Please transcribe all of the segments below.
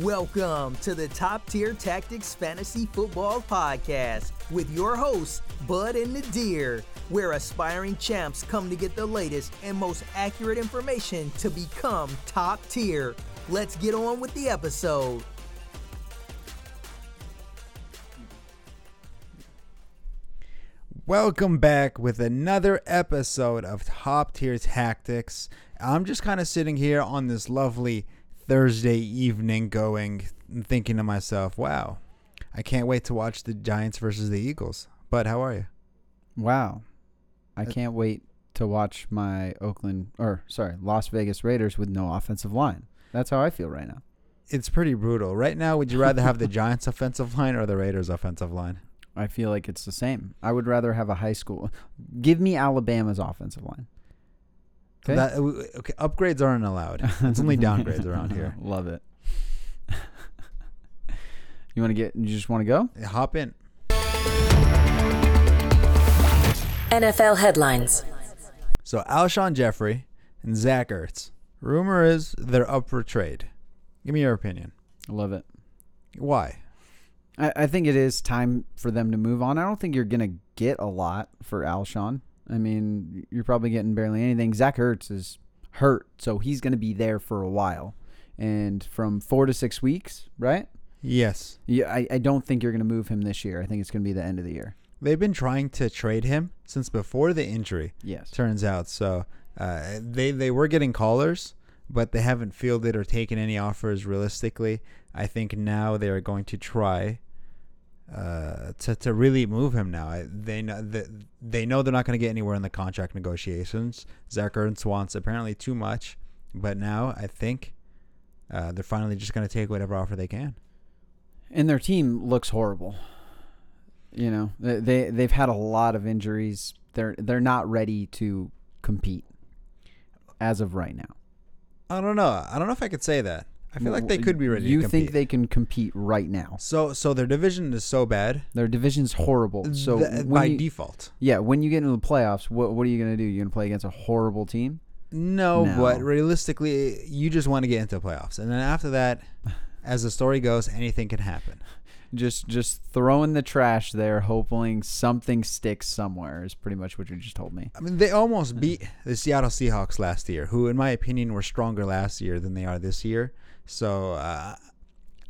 Welcome to the Top Tier Tactics Fantasy Football Podcast with your hosts, Bud and Nadir, where aspiring champs come to get the latest and most accurate information to become top tier. Let's get on with the episode. Welcome back with another episode of Top Tier Tactics. I'm just kind of sitting here on this lovely Thursday evening going and thinking to myself, wow, I can't wait to watch the Giants versus the Eagles. But how are you? Wow. I Uh, can't wait to watch my Oakland or sorry, Las Vegas Raiders with no offensive line. That's how I feel right now. It's pretty brutal. Right now, would you rather have the Giants offensive line or the Raiders offensive line? I feel like it's the same. I would rather have a high school. Give me Alabama's offensive line. Okay. That, uh, okay, upgrades aren't allowed. It's only downgrades around here. Love it. you want to get you just want to go? Hop in. NFL headlines. So Alshon Jeffery and Zach Ertz. Rumor is they're up for trade. Give me your opinion. I love it. Why? I, I think it is time for them to move on. I don't think you're gonna get a lot for Alshon. I mean, you're probably getting barely anything. Zach Ertz is hurt, so he's gonna be there for a while, and from four to six weeks, right? Yes. Yeah, I, I don't think you're gonna move him this year. I think it's gonna be the end of the year. They've been trying to trade him since before the injury, Yes. turns out. So uh, they, they were getting callers, but they haven't fielded or taken any offers realistically. I think now they're going to try uh, to, to really move him now. I, they, know, that they know they're not going to get anywhere in the contract negotiations. Zach Ertz wants apparently too much, but now I think uh, they're finally just going to take whatever offer they can. And their team looks horrible. You know, they, they they've had a lot of injuries. They're they're not ready to compete as of right now. I don't know. I don't know if I could say that. I feel like they could be ready You to compete. think they can compete right now? So so their division is so bad Their division's horrible. So th- by you- default. yeah, when you get into the playoffs, what what are you gonna do? You're gonna play against a horrible team? No, No. but realistically, you just want to get into the playoffs, and then after that, as the story goes, anything can happen. Just just throw in the trash there, hoping something sticks somewhere. Is pretty much what you just told me. I mean, they almost beat the Seattle Seahawks last year, who, in my opinion, were stronger last year than they are this year. So uh,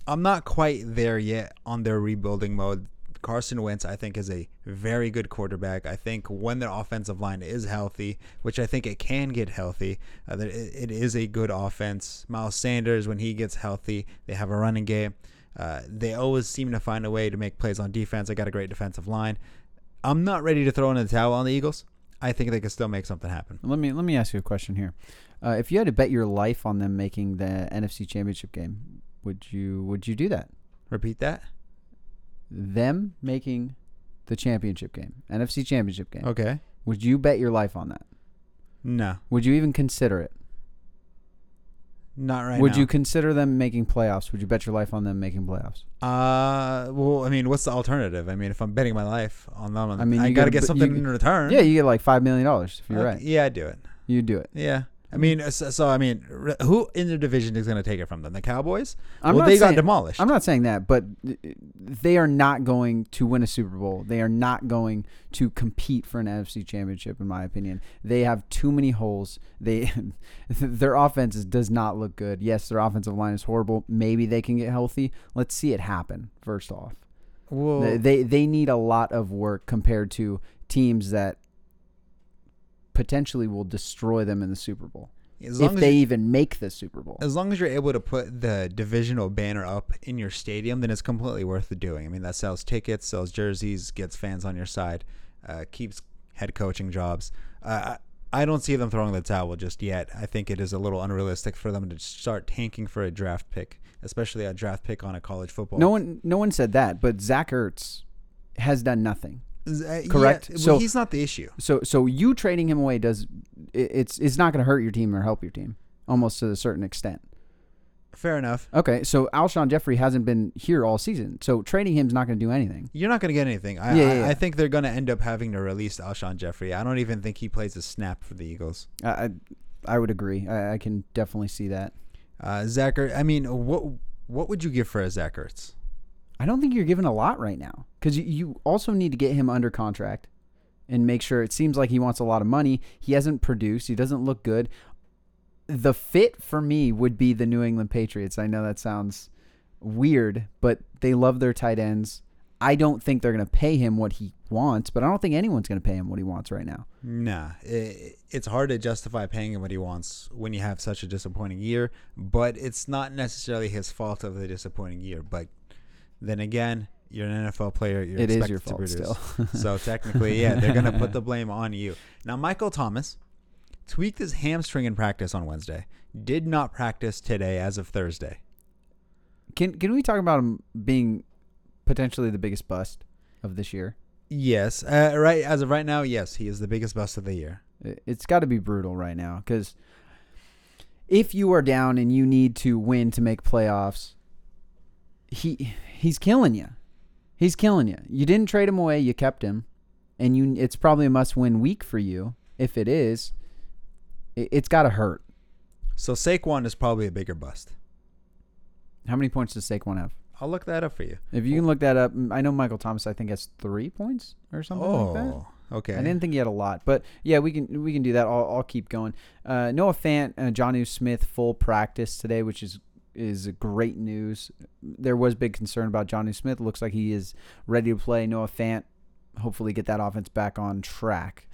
I'm not quite there yet on their rebuilding mode. Carson Wentz, I think, is a very good quarterback. I think when their offensive line is healthy, which I think it can get healthy, uh, that it, it is a good offense. Miles Sanders, when he gets healthy, they have a running game. Uh, they always seem to find a way to make plays on defense. They got a great defensive line. I'm not ready to throw in the towel on the Eagles. I think they can still make something happen. Let me let me ask you a question here. Uh, if you had to bet your life on them making the NFC Championship game, would you would you do that? Repeat that. Them making the championship game, NFC Championship game. Okay. Would you bet your life on that? No, Would you even consider it? not right now. would now. you consider them making playoffs? Would you bet your life on them making playoffs? Uh, well, I mean, what's the alternative? I mean, if I'm betting my life on them, I mean, I you got to gotta get something you- in return. Yeah, you get like five million dollars if you're Okay, right. Yeah, I'd do it. You do it. Yeah. I mean, so, so I mean, who in the division is going to take it from them? The Cowboys? I'm well, they saying, got demolished. I'm not saying that, but they are not going to win a Super Bowl. They are not going to compete for an NFC Championship, in my opinion. They have too many holes. They their offense does not look good. Yes, their offensive line is horrible. Maybe they can get healthy. Let's see it happen. First off, well, they they need a lot of work compared to teams that potentially will destroy them in the Super Bowl as if as they even make the Super Bowl. as long as you're able to put the divisional banner up in your stadium, then it's completely worth the doing. I mean, that sells tickets, sells jerseys, gets fans on your side, uh, keeps head coaching jobs. Uh, I I don't see them throwing the towel just yet. I think it is a little unrealistic for them to start tanking for a draft pick, especially a draft pick on a college football. No one no one said that, but Zach Ertz has done nothing. Uh, Correct. Yeah, well, So- he's not the issue. So so you trading him away does it- it's it's not going to hurt your team or help your team almost to a certain extent. Fair enough. Okay, so Alshon Jeffery hasn't been here all season, so trading him's not going to do anything. You're not going to get anything. I, Yeah, I, yeah. I think they're going to end up having to release Alshon Jeffery. I don't even think he plays a snap for the Eagles. I I, I would agree. I, I can definitely see that. Uh, Zach, Er- I mean, what What would you give for a Zach Ertz? I don't think you're giving a lot right now because you, you also need to get him under contract and make sure it seems like he wants a lot of money. He hasn't produced. He doesn't look good. The fit for me would be the New England Patriots. I know that sounds weird, but they love their tight ends. I don't think they're going to pay him what he wants, but I don't think anyone's going to pay him what he wants right now. Nah, it, it's hard to justify paying him what he wants when you have such a disappointing year. But it's not necessarily his fault of the disappointing year. But then again, you're an NFL player. You're It is expected your to fault produce. still. so technically, yeah, they're gonna put the blame on you. Now, Michael Thomas tweaked his hamstring in practice on Wednesday. Did not practice today as of Thursday. Can can we talk about him being potentially the biggest bust of this year? Yes, uh, right. As of right now, yes, he is the biggest bust of the year. It's got to be brutal right now because if you are down and you need to win to make playoffs, he he's killing you. He's killing you. You didn't trade him away. You kept him, and you. It's probably a must-win week for you. If it is, it, it's got to hurt. So Saquon is probably a bigger bust. How many points does Saquon have? I'll look that up for you. If you can look that up, I know Michael Thomas. I think has three points or something like that. Oh, okay. I didn't think he had a lot, but yeah, we can we can do that. I'll, I'll keep going. Uh, Noah Fant, uh, Jonnu Smith, full practice today, which is is great news. There was big concern about Johnny Smith. Looks like he is ready to play. Noah Fant, hopefully get that offense back on track.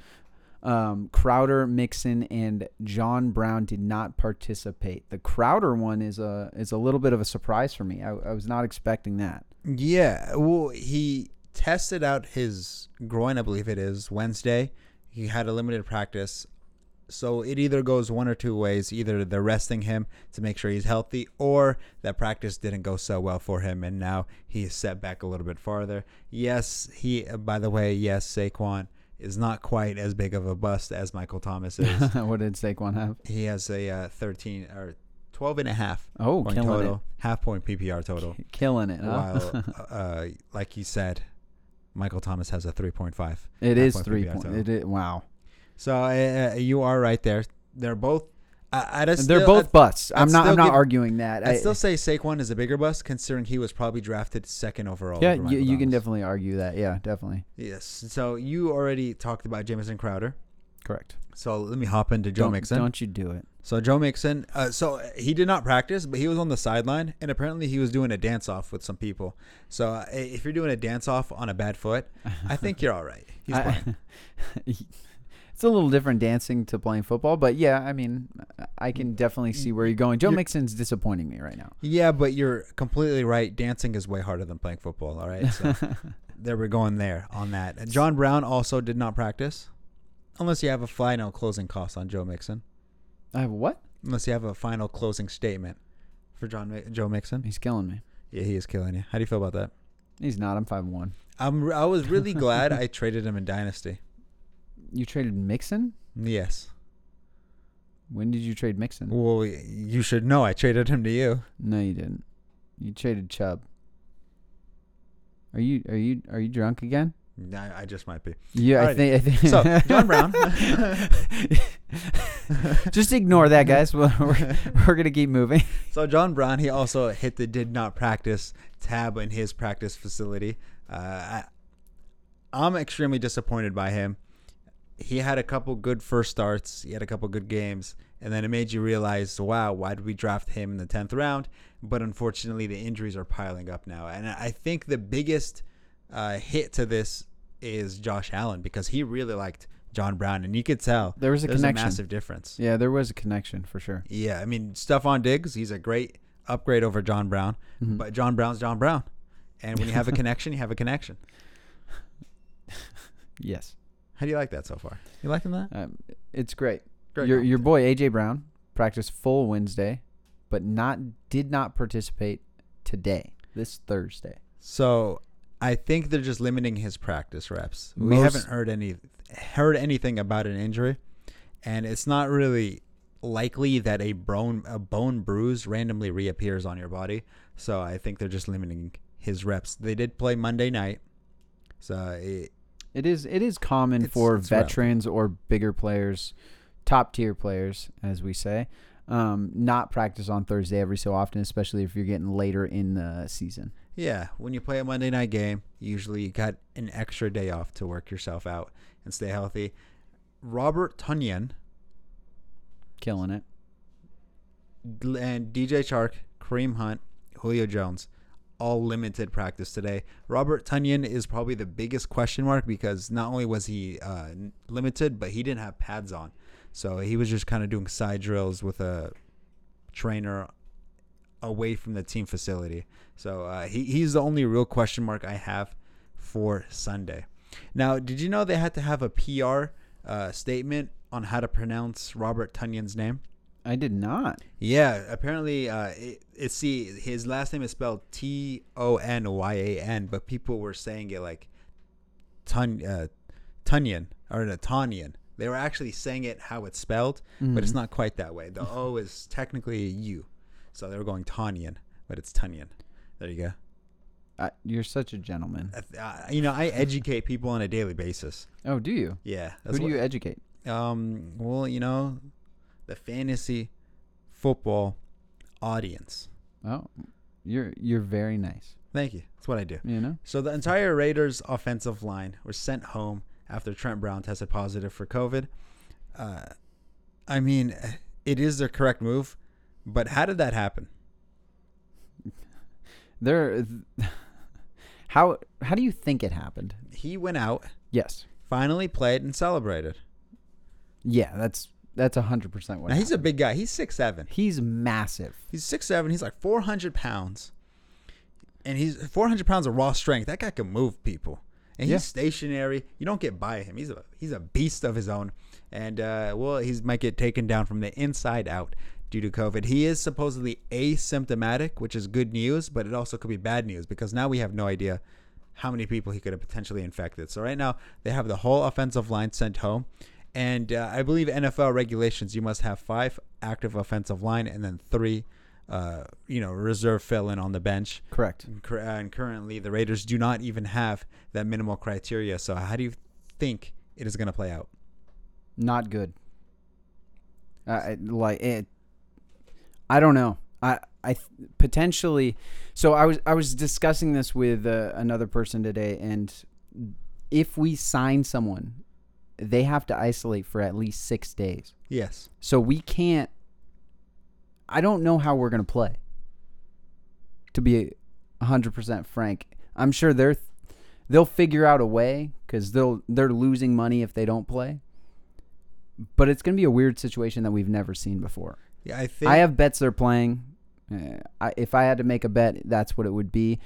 Um, Crowder, Mixon, and John Brown did not participate. The Crowder one is a is a little bit of a surprise for me. I, I was not expecting that. Yeah, well, he tested out his groin, I believe it is, Wednesday. He had a limited practice. So it either goes one or two ways. Either they're resting him to make sure he's healthy, or that practice didn't go so well for him, and now he's set back a little bit farther. Yes, he, by the way, yes, Saquon is not quite as big of a bust as Michael Thomas is. what did Saquon have? he has a uh, 13 or 12 and a half Oh, point killing total, half point PPR total. it, killing it. Huh? While, uh, like you said, Michael Thomas has a 3.5. It three PPR point. total. It is, wow. So uh, you are right there. They're both. I, I'd They're still- both I'd, busts. I'd I'm not. I'm not give- arguing that. I'd I- still say Saquon is a bigger bust, considering he was probably drafted second overall. yeah, you, you can definitely argue that. Yeah, definitely. Yes. So you already talked about Jamison Crowder. Correct. So let me hop into Joe don't, Mixon. Don't you do it? So Joe Mixon, uh, so he did not practice, but he was on the sideline, and apparently he was doing a dance off with some people. So uh, if you're doing a dance off on a bad foot, I think you're all right. He's I-. it's a little different dancing to playing football, but yeah, I mean, I can definitely see where you're going. Joe You're- Mixon's disappointing me right now. Yeah, but you're completely right. Dancing is way harder than playing football. All right, so there we're going there on that. John Brown also did not practice, unless you have a final closing cost on Joe Mixon. I have what? Unless you have a final closing statement for John Joe Mixon. He's killing me. Yeah, he is killing you. How do you feel about that? He's not. I'm five one. I'm. I was really glad I traded him in Dynasty. You traded Mixon. Yes. When did you trade Mixon? Well, you should know I traded him to you. No, you didn't. You traded Chubb. Are you are you are you drunk again? I, I just might be. Yeah, I think. I think So, John Brown. Just ignore that, guys. We're, we're, we're gonna keep moving. So John Brown, he also hit the did not practice tab in his practice facility. Uh, I, I'm extremely disappointed by him. He had a couple good first starts. He had a couple good games, and then it made you realize, wow, why did we draft him in the tenth round? But unfortunately, the injuries are piling up now, and I think the biggest uh, hit to this is Josh Allen because he really liked John Brown, and you could tell There was a connection. a massive difference. Yeah, there was a connection for sure. Yeah, I mean, Stefon Diggs, he's a great upgrade over John Brown, Mhm. but John Brown's John Brown. And when you have a connection, you have a connection. Yes, How do you like that so far? You liking that? um, it's great. Great your your boy AJ Brown practiced full Wednesday, but not did not participate today. This Thursday. So I think they're just limiting his practice reps. We Most- haven't heard any heard anything about an injury, and it's not really likely that a bone a bone bruise randomly reappears on your body. So I think they're just limiting his reps. They did play Monday night, so it, It is it is common It's- for it's veterans or bigger players, top tier players, as we say, um, not practice on Thursday every so often, especially if you're getting later in the season. Yeah, when you play a Monday night game, usually you got an extra day off to work yourself out and stay healthy. Robert Tonyan Killing it. and DJ Chark, Kareem Hunt, Julio Jones, all limited practice today. Robert Tonyan is probably the biggest question mark because not only was he uh, limited, but he didn't have pads on. So he was just kind of doing side drills with a trainer away from the team facility. So uh, he, he's the only real question mark I have for Sunday. Now, did you know they had to have a PR uh, statement on how to pronounce Robert Tonyan's name? I did not. Yeah, apparently, uh, it, it's see his last name is spelled T O N Y A N, but people were saying it like Tun uh, Tunyon or no, Tanyan. They were actually saying it how it's spelled, but it's not quite that way. The O is technically a U, so they were going Tanyan, but it's Tunyon. There you go. Uh, you're such a gentleman. Uh, you know, I educate people on a daily basis. Oh, do you? Yeah, Who do what- you educate? um, well, you know, the fantasy football audience. Oh, you're you're very nice. Thank you. That's what I do. You know. So the entire Raiders offensive line was sent home after Trent Brown tested positive for COVID. Uh, I mean, it is the correct move, but how did that happen? There. How how do you think it happened? He went out, Yes. finally played, and celebrated. Yeah, that's that's a hundred percent what. Now he's a big guy. He's six seven. he's massive. He's six seven. He's like four hundred pounds, and he's four hundred pounds of raw strength. That guy can move people, and he's Yeah. stationary. You don't get by him. He's a he's a beast of his own, and uh, well, he might get taken down from the inside out due to COVID. He is supposedly asymptomatic, which is good news, but it also could be bad news because now we have no idea how many people he could have potentially infected. So right now they have the whole offensive line sent home. And uh, I believe NFL regulations, you must have five active offensive line and then three, uh, you know, reserve fill in on the bench. Correct. And cur- And currently, the Raiders do not even have that minimal criteria. So how do you think it is going to play out? Not good. Uh, I- like it. I don't know. I I th- potentially. So I was I was discussing this with uh, another person today, and if we sign someone, they have to isolate for at least six days. Yes. So we can't. I don't know how we're gonna play. To be hundred percent frank, I'm sure they're they'll figure out a way because they'll they're losing money if they don't play. But it's gonna be a weird situation that we've never seen before. Yeah, I think I have bets they're playing. Uh, I, if I had to make a bet, that's what it would be.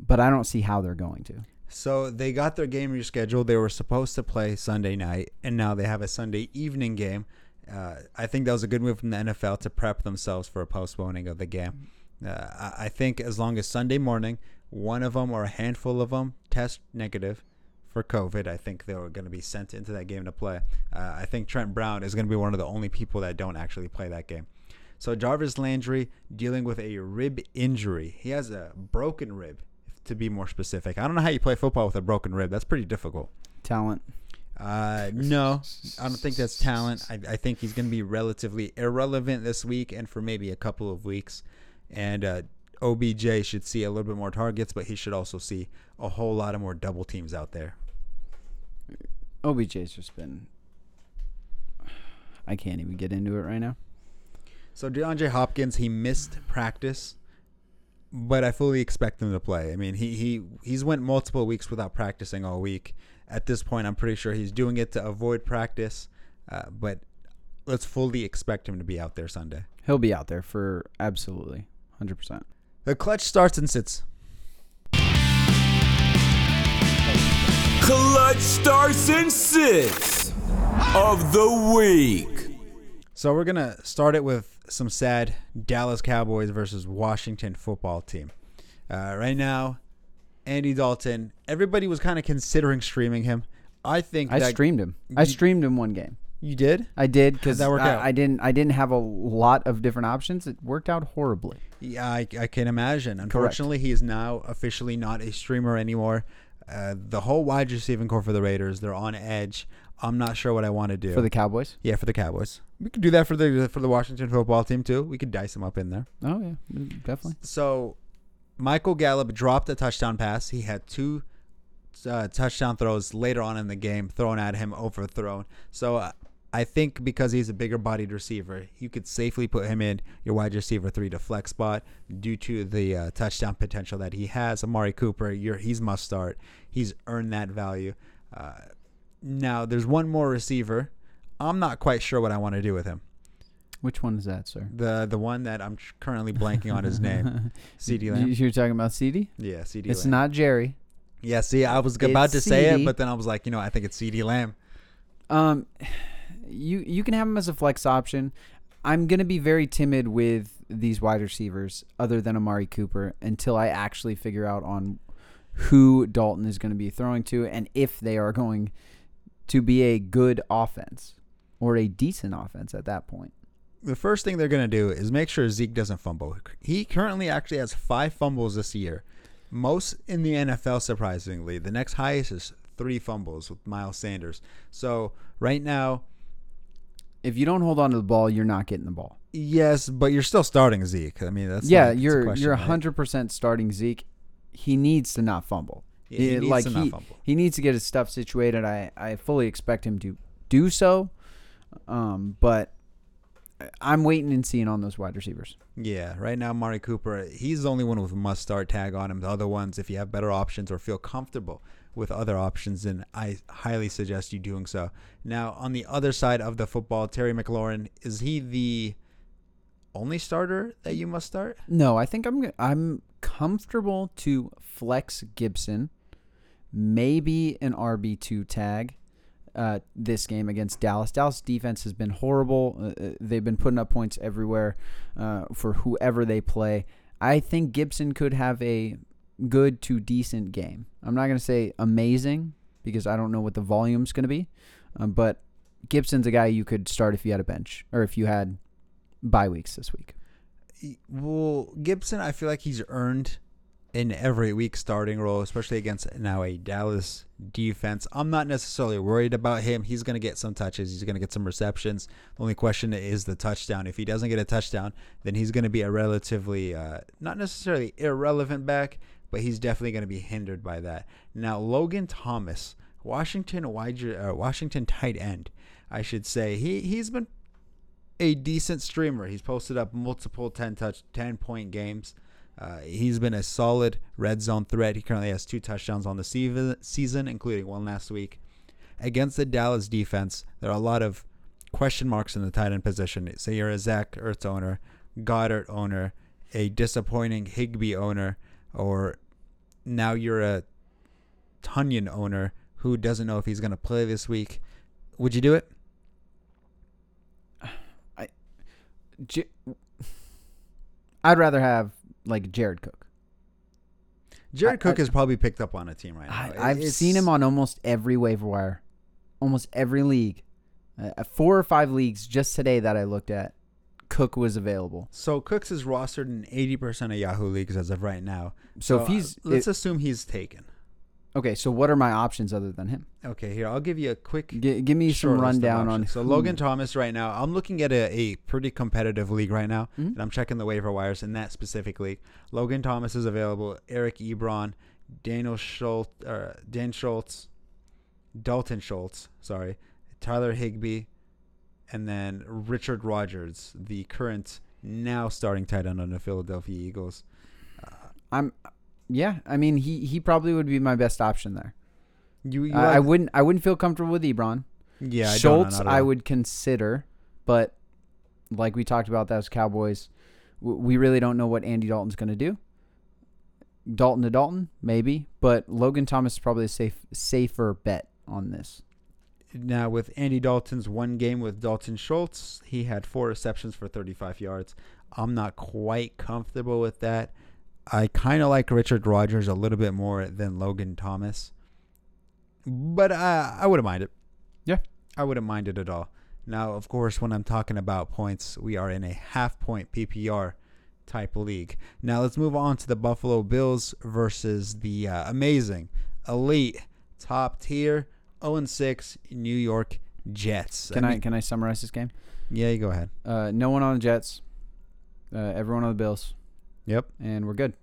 But I don't see how they're going to. So they got their game rescheduled. They were supposed to play Sunday night, and now they have a Sunday evening game. Uh, I think that was a good move from the NFL to prep themselves for a postponing of the game. Uh, I, think as long as Sunday morning, one of them or a handful of them test negative for COVID, I think they were going to be sent into that game to play. Uh, I think Trent Brown is going to be one of the only people that don't actually play that game. So Jarvis Landry dealing with a rib injury. He has a broken rib, to be more specific. I don't know how you play football with a broken rib. That's pretty difficult. Talent. Uh, no, I don't think that's talent. I, I think he's going to be relatively irrelevant this week and for maybe a couple of weeks. And uh, OBJ should see a little bit more targets, but he should also see a whole lot of more double teams out there. OBJ's just been. I can't even get into it right now. So DeAndre Hopkins, he missed practice, but I fully expect him to play. I mean, he he he's went multiple weeks without practicing all week. At this point, I'm pretty sure he's doing it to avoid practice, uh, but let's fully expect him to be out there Sunday. He'll be out there for absolutely 100%. The clutch starts and sits. Clutch starts and sits of the week. So we're gonna start it with some sad Dallas Cowboys versus Washington football team. Uh, right now, Andy Dalton. Everybody was kind of considering streaming him. I think I that streamed him. I streamed him one game. you did. I did because that worked I, out? I didn't. I didn't have a lot of different options. It worked out horribly. Yeah, I, I can imagine. Unfortunately, he is now officially not a streamer anymore. Uh, the whole wide receiving core for the Raiders, they're on edge. I'm not sure what I want to do for the Cowboys. yeah for the Cowboys. We could do that for the for the Washington football team too. We could dice them up in there. Oh yeah, mm, definitely. So, Michael Gallup dropped a touchdown pass. He had two uh, touchdown throws later on in the game thrown at him, overthrown. So, uh, I think because he's a bigger bodied receiver, you could safely put him in your wide receiver three to flex spot due to the uh, touchdown potential that he has. Amari Cooper, you're, he's must start. He's earned that value. Now, there's one more receiver. I'm not quite sure what I want to do with him. Which one is that, sir? The the one that I'm currently blanking on his name. CeeDee Lamb. You- You're talking about CeeDee? Yeah, CeeDee It's Lamb. not Jerry. Yeah, see, I was about It's to say it, but then I was like, you know, I think it's CeeDee Lamb. Um, you you can have him as a flex option. I'm gonna be very timid with these wide receivers, other than Amari Cooper, until I actually figure out on who Dalton is going to be throwing to, and if they are going to be a good offense or a decent offense at that point. The first thing they're gonna do is make sure Zeke doesn't fumble. He currently actually has five fumbles this year, most in the NFL. Surprisingly, the next highest is three fumbles with Miles Sanders. So right now, If you don't hold on to the ball, you're not getting the ball. yes, but you're still starting Zeke. I mean, that's yeah, not- it's a you're question, you're right? hundred percent starting Zeke. He needs to not fumble. Yeah, he like he, he needs to get his stuff situated. I, I fully expect him to do so. Um, but I'm waiting and seeing on those wide receivers. Yeah, right now Mari Cooper, he's the only one with a must start tag on him. The other ones, if you have better options or feel comfortable with other options, then I highly suggest you doing so. Now, on the other side of the football, Terry McLaurin, is he the only starter that you must start? No, I think I'm I'm comfortable to flex Gibson, maybe an RB two tag. Uh, this game against Dallas. Dallas defense has been horrible. Uh, uh, they've been putting up points everywhere uh, for whoever they play. I think Gibson could have a good to decent game. I'm not going to say amazing because I don't know what the volume's going to be, um, but Gibson's a guy you could start if you had a bench or if you had bye weeks this week. Well, Gibson, I feel like he's earned in every week starting role, especially against now a Dallas defense. I'm not necessarily worried about him. He's going to get some touches. He's going to get some receptions. The only question is the touchdown. If he doesn't get a touchdown, then he's going to be a relatively, uh, not necessarily irrelevant back, but he's definitely going to be hindered by that. Now, Logan Thomas, Washington wide, uh, Washington tight end, I should say. He he's been a decent streamer. He's posted up multiple 10 touch 10 point games. Uh, he's been a solid red zone threat. He currently has two touchdowns on the season, including one last week. Against the Dallas defense, there are a lot of question marks in the tight end position. Say you're a Zach Ertz owner, Goedert owner, a disappointing Higbee owner, or now you're a Tonyan owner who doesn't know if he's going to play this week. Would you do it? J- I'd rather have like Jared Cook. Jared I- Cook I- is probably picked up on a team right now. I, I've It's- seen him on almost every waiver wire, almost every league. Uh, four or five leagues just today that I looked at, Cook was available. So Cooks is rostered in 80% of Yahoo leagues as of right now. So, uh, if he's let's it- assume he's taken. Okay, so what are my options other than him? Okay, here I'll give you a quick G- give me some rundown on. So Logan Thomas right now, I'm looking at a, a pretty competitive league right now, Mhm. and I'm checking the waiver wires in that specific league. Logan Thomas is available. Eric Ebron, Daniel Schultz, uh, Dan Schultz, Dalton Schultz, sorry, Tyler Higbee, and then Richard Rodgers, the current now starting tight end on the Philadelphia Eagles. I'm, yeah, I mean he he probably would be my best option there. You, you I, I wouldn't I wouldn't feel comfortable with Ebron. yeah, I Schultz not I would consider, but like we talked about, those Cowboys. We really don't know what Andy Dalton's going to do. Dalton to Dalton, maybe, but Logan Thomas is probably a safe safer bet on this. Now, with Andy Dalton's one game with Dalton Schultz, he had four receptions for 35 yards. I'm not quite comfortable with that. I kind of like Richard Rodgers a little bit more than Logan Thomas, but I, I wouldn't mind it. Yeah. I wouldn't mind it at all. Now, of course, when I'm talking about points, we are in a half point PPR type league. Now, let's move on to the Buffalo Bills versus the uh, amazing, elite, top tier 0 and 6 New York Jets. Can I, mean- can I summarize this game? Yeah, you go ahead. Uh, no one on the Jets. Uh, everyone on the Bills, Yep. and we're good.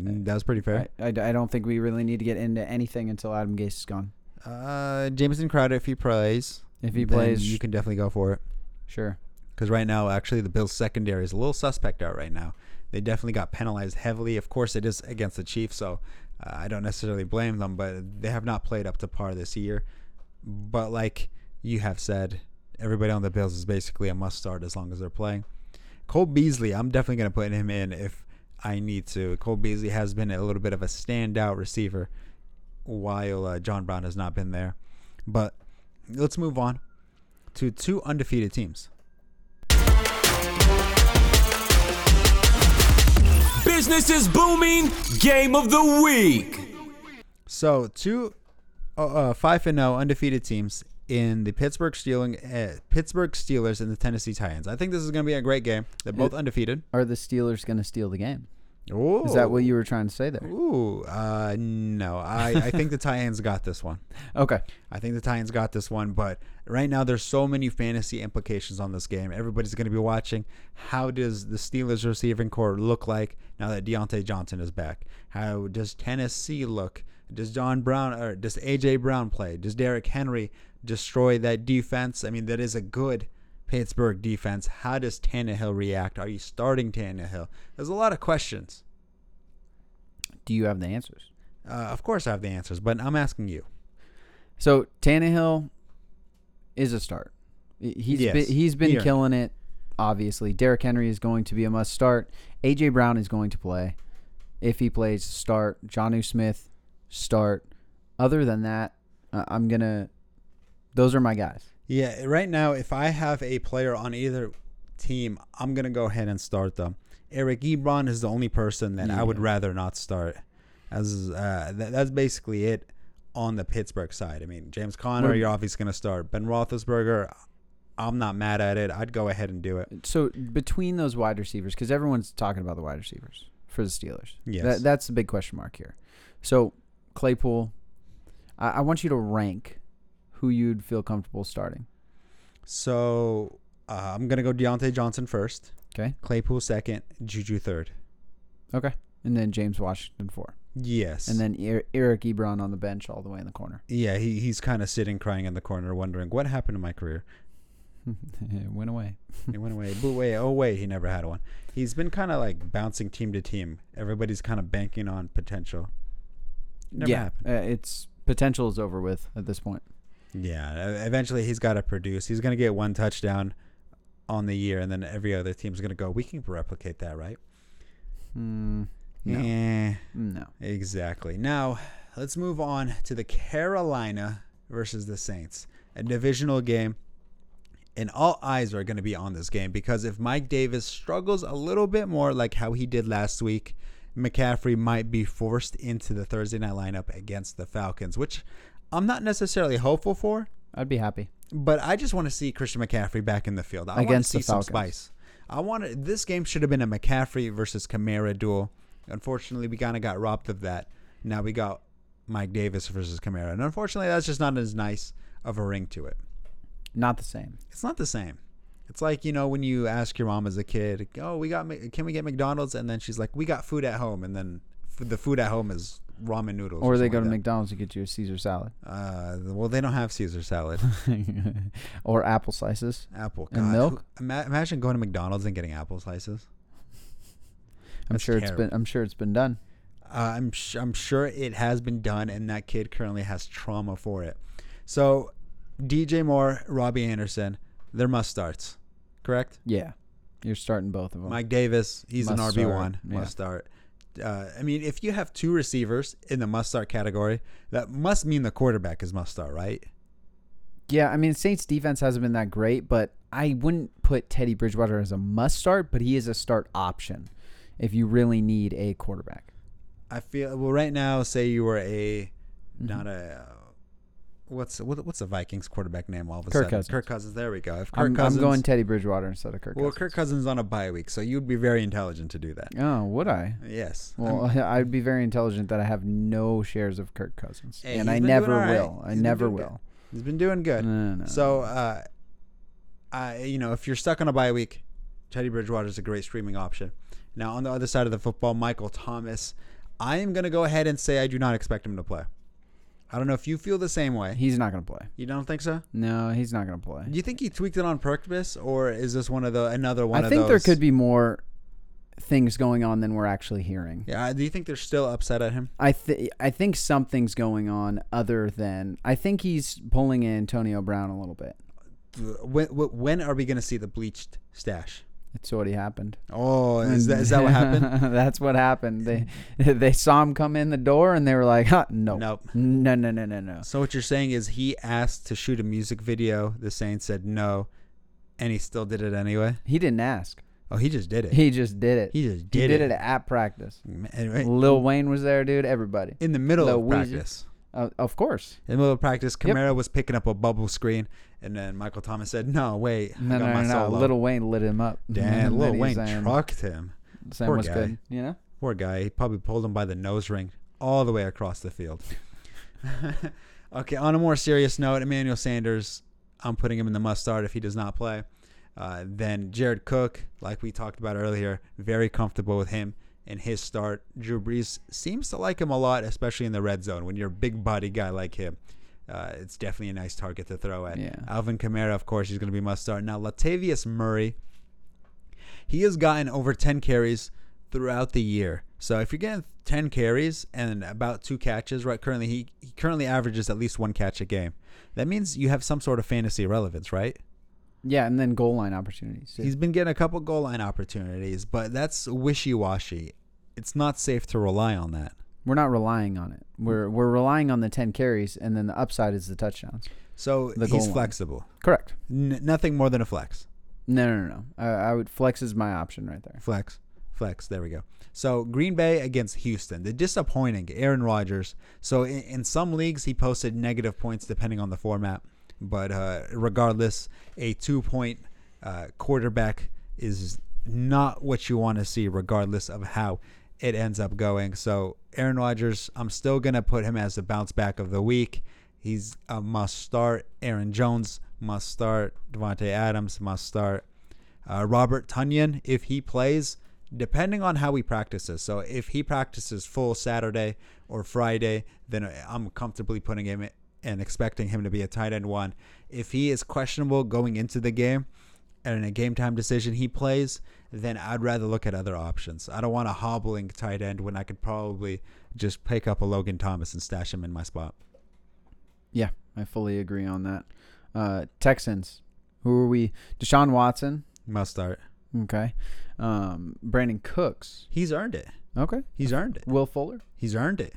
Mm, That was pretty fair. I, I, I don't think we really need to get into anything until Adam Gase is gone. Uh, Jamison Crowder, if he plays, If he plays, you can definitely go for it. sure. Because right now, actually, the Bills' secondary is a little suspect out right now. They definitely got penalized heavily. Of course, it is against the Chiefs, so uh, I don't necessarily blame them, but they have not played up to par this year. But like you have said, everybody on the Bills is basically a must start as long as they're playing. Cole Beasley, I'm definitely going to put him in if I need to. Cole Beasley has been a little bit of a standout receiver while uh, John Brown has not been there. But let's move on to two undefeated teams. Business is booming. Game of the week. So two, uh, uh, five and zero undefeated teams in the Pittsburgh Steeling, uh, Pittsburgh Steelers and the Tennessee Titans. I think this is going to be a great game. They're both It- undefeated. Are the Steelers going to steal the game? Ooh. Is that what you were trying to say there? Ooh, uh, no. I, I think the Titans got this one. Okay. I think the Titans got this one, but right now there's so many fantasy implications on this game. Everybody's going to be watching. How does the Steelers receiving core look like now that Diontae Johnson is back? How does Tennessee look? Does John Brown or does AJ Brown play? Does Derrick Henry destroy that defense? I mean, that is a good Pittsburgh defense. How does Tannehill react? Are you starting Tannehill? There's a lot of questions. Do you have the answers? Uh, of course, I have the answers, but I'm asking you. So Tannehill is a start. He's Yes. been, he's been Here. killing it. Obviously, Derrick Henry is going to be a must start. AJ Brown is going to play. If he plays, start. Jonnu Smith, start. Other than that, uh, I'm gonna. Those are my guys. Yeah, right now, if I have a player on either team, I'm gonna go ahead and start them. Eric Ebron is the only person that I would rather not start. As uh, th- that's basically it on the Pittsburgh side. I mean, James Conner, Well- you're obviously gonna start. Ben Roethlisberger, I'm not mad at it. I'd go ahead and do it. So between those wide receivers, because everyone's talking about the wide receivers for the Steelers. Yes. That, that's the big question mark here. So Claypool, I, I want you to rank who you'd feel comfortable starting. So uh, I'm gonna go Diontae Johnson first, Okay. Claypool second, Juju third. Okay. And then James Washington four. Yes, And then Er- Eric Ebron on the bench all the way in the corner. yeah, he he's kind of sitting crying in the corner, wondering what happened to my career. it went away. it went away. But away. oh wait, he never had one. He's been kind of like bouncing team to team. Everybody's kind of banking on potential. Never yeah. happened. Uh, it's potential is over with at this point. Yeah, eventually he's got to produce. He's gonna get one touchdown on the year, and then every other team's gonna go. We can replicate that, right? Mm, no. Eh, No. exactly. Now let's move on to the Carolina versus the Saints, a divisional game. And all eyes are going to be on this game because if Mike Davis struggles a little bit more, like how he did last week, McCaffrey might be forced into the Thursday night lineup against the Falcons, which I'm not necessarily hopeful for. I'd be happy. But I just want to see Christian McCaffrey back in the field. I want to Against see the some Falcons. spice. I want to, this game should have been a McCaffrey versus Kamara duel. Unfortunately, we kind of got robbed of that. Now we got Mike Davis versus Kamara, and unfortunately, that's just not as nice of a ring to it. Not the same. It's not the same. It's like you know when you ask your mom as a kid, "Oh, we got Mc- can we get McDonald's?" and then she's like, "We got food at home," and then f- the food at home is ramen noodles. Or they something go to like McDonald's to get you a Caesar salad. Uh, well, they don't have Caesar salad. or apple slices. Apple And milk? who- ima- imagine going to McDonald's and getting apple slices. I'm That's sure it's terrible. been I'm sure it's been done. Uh, I'm sh- I'm sure it has been done, and that kid currently has trauma for it. So, DJ Moore, Robbie Anderson, they're must starts, correct? Yeah. You're starting both of them. Mike Davis, he's an RB one, yeah. must start. Uh, I mean, if you have two receivers in the must start category, that must mean the quarterback is must start, right? Yeah, I mean Saints defense hasn't been that great, but I wouldn't put Teddy Bridgewater as a must start, but he is a start option if you really need a quarterback. I feel well right now. Say you were a Mm-hmm. not a what's what, what's the Vikings quarterback name all of a Kirk sudden? Cousins. Kirk Cousins. There we go. If Kirk I'm, I'm Cousins, going Teddy Bridgewater instead of Kirk. well, Cousins. Kirk Cousins is on a bye week, so you'd be very intelligent to do that. Oh, would I? Yes. Well, I'd be very intelligent that I have no shares of Kirk Cousins, Hey, and I never right. will. I He's never doing good. will. he's been doing good. No, no, So, uh, I you know, if you're stuck on a bye week, Teddy Bridgewater is a great streaming option. Now, on the other side of the football, Michael Thomas, I am going to go ahead and say I do not expect him to play. I don't know if you feel the same way. he's not going to play. You don't think so? No, he's not going to play. Do you think he tweaked it on purpose, or is this one of the another one I think there could be more things going on than we're actually hearing. Yeah. Do you think they're still upset at him? I th- I think something's going on other than I think he's pulling in Antonio Brown a little bit. When, when are we going to see the bleached stash? It's already happened. Oh, is that is that what happened? That's what happened. They they saw him come in the door and they were like, huh, no, Nope. no, no, no, no, no. So what you're saying is he asked to shoot a music video. The Saints said no, and he still did it anyway. He didn't ask. Oh, he just did it. He just did it. He just did it. He did, it. at practice. Man, Lil Wayne was there, dude. Everybody. in the middle Lil of Weezy. practice. Uh, of course. In the middle of practice, Yep. Was picking up a bubble screen, and then Michael Thomas said, "No, wait, I No, got no, my no, no. solo." Little Wayne lit him up. Damn, And Lil then he's Wayne saying, trucked him. saying Poor what's guy. good. You know. Poor guy. He probably pulled him by the nose ring all the way across the field. okay, on a more serious note, Emmanuel Sanders, I'm putting him in the must start if he does not play. Uh, then Jared Cook, like we talked about earlier, very comfortable with him in his start. Drew Brees seems to like him a lot, especially in the red zone. When you're a big body guy like him, uh, it's definitely a nice target to throw at. Yeah. Alvin Kamara, of course, he's going to be must start. Now, Latavius Murray, he has gotten over 10 carries throughout the year. So if you're getting 10 carries and about two catches, right? Currently, he, he currently averages at least one catch a game. That means you have some sort of fantasy relevance, right? Yeah, and then goal line opportunities. too. He's been getting a couple goal line opportunities, but that's wishy washy. It's not safe to rely on that. We're not relying on it. We're we're relying on the ten carries, and then the upside is the touchdowns. So The he's line. flexible. Correct. N- nothing more than a flex. No, no, no. no. I, I would flex is my option right there. Flex. Flex. There we go. So Green Bay against Houston. The disappointing Aaron Rodgers. So in, in some leagues he posted negative points depending on the format, but uh, regardless, a two-point uh, quarterback is not what you want to see, regardless of how it ends up going. So Aaron Rodgers, I'm still gonna put him as the bounce back of the week. He's a must start. Aaron Jones must start. Davante Adams must start. Uh, Robert Tonyan, if he plays, depending on how he practices. So if he practices full Saturday or Friday, then I'm comfortably putting him and expecting him to be a tight end one. If he is questionable going into the game and in a game time decision he plays, then I'd rather look at other options. I don't want a hobbling tight end when I could probably just pick up a Logan Thomas and stash him in my spot. Yeah, I fully agree on that. Uh, Texans. Who are we? Deshaun Watson. Must start. Okay. Um, Brandin Cooks. He's earned it. Okay. He's earned it. Will Fuller. He's earned it.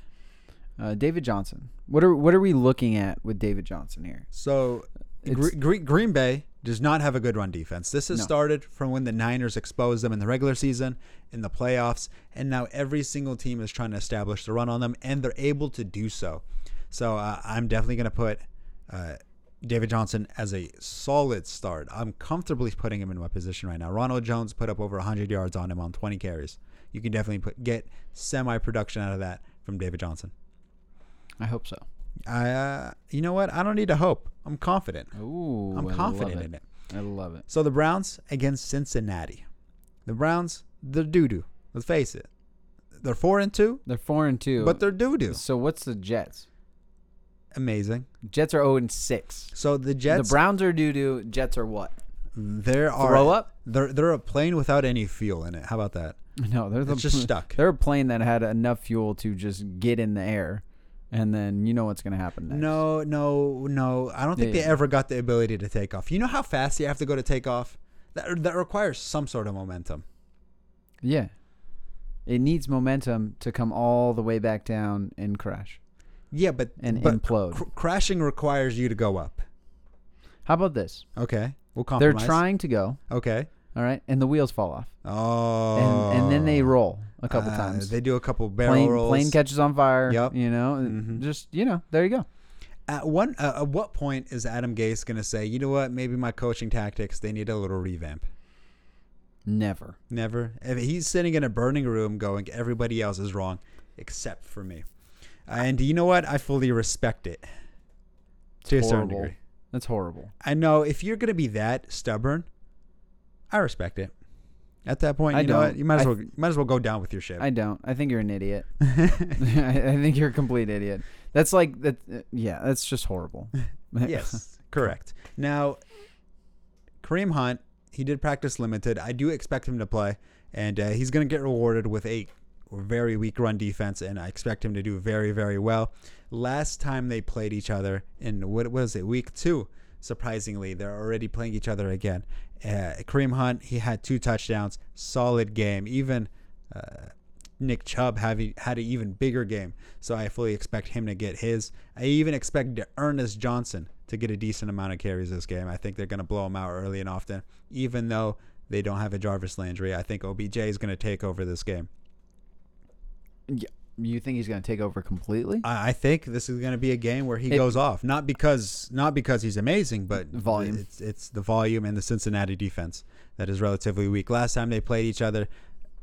Uh, David Johnson. What are what are we looking at with David Johnson here? So Gre- Gre- Green Bay does not have a good run defense. This has No. started from when the Niners exposed them in the regular season, in the playoffs, and now every single team is trying to establish the run on them, and they're able to do so. So uh, I'm definitely going to put uh, David Johnson as a solid start. I'm comfortably putting him in my position right now. Ronald Jones put up over 100 yards on him on 20 carries. You can definitely put get semi production out of that from David Johnson. I hope so. I, uh, you know what? I don't need to hope. I'm confident. Ooh, I'm I confident love in it. I love it. So the Browns against Cincinnati. The Browns, they're doo doo. Let's face it. They're four and two, They're four and two, but they're doo doo. so what's the Jets? Amazing. Jets are zero and six. So the Jets, the Browns are doo doo. Jets are what? there are Throw up? They're they're a plane without any fuel in it. How about that? No, they're the just stuck. They're a plane that had enough fuel to just get in the air, and then you know what's gonna happen next. No, no, no. I don't think they Yeah. ever got the ability to take off. You know how fast you have to go to take off? That that requires some sort of momentum. Yeah. It needs momentum to come all the way back down and crash. Yeah, but And but implode. cr- crashing requires you to go up. How about this? Okay, we'll compromise. They're trying to go, Okay. All right, and the wheels fall off, Oh. and and then they roll a couple Uh, times. They do a couple barrel plane, rolls. plane catches on fire. Yep. You know, Mhm. just you know, there you go. At one, uh, at what point is Adam Gase going to say, you know what, maybe my coaching tactics they need a little revamp? Never. Never. If he's sitting in a burning room going, everybody else is wrong except for me. And you know what? I fully respect it to a certain degree. That's horrible. I know if you're going to be that stubborn, I respect it. At that point, I you know what? don't. You might as I well you might as well go down with your ship. I don't. I think you're an idiot. I I think you're a complete idiot. That's like that. Yeah, that's just horrible. yes, correct. Now, Kareem Hunt, he did practice limited. I do expect him to play, and uh, he's going to get rewarded with a very weak run defense, and I expect him to do very, very well. Last time they played each other in what was it, week two? Surprisingly, they're already playing each other again. Uh, Kareem Hunt, he had two touchdowns, solid game. Even uh, Nick Chubb having had an even bigger game, so I fully expect him to get his. I even expect Ernest Johnson to get a decent amount of carries this game. I think they're going to blow him out early and often, even though they don't have a Jarvis Landry. I think OBJ is going to take over this game. You think he's going to take over completely? I, I think this is going to be a game where he It- goes off, not because not because he's amazing, but Volume. It's it's the volume and the Cincinnati defense that is relatively weak. Last time they played each other,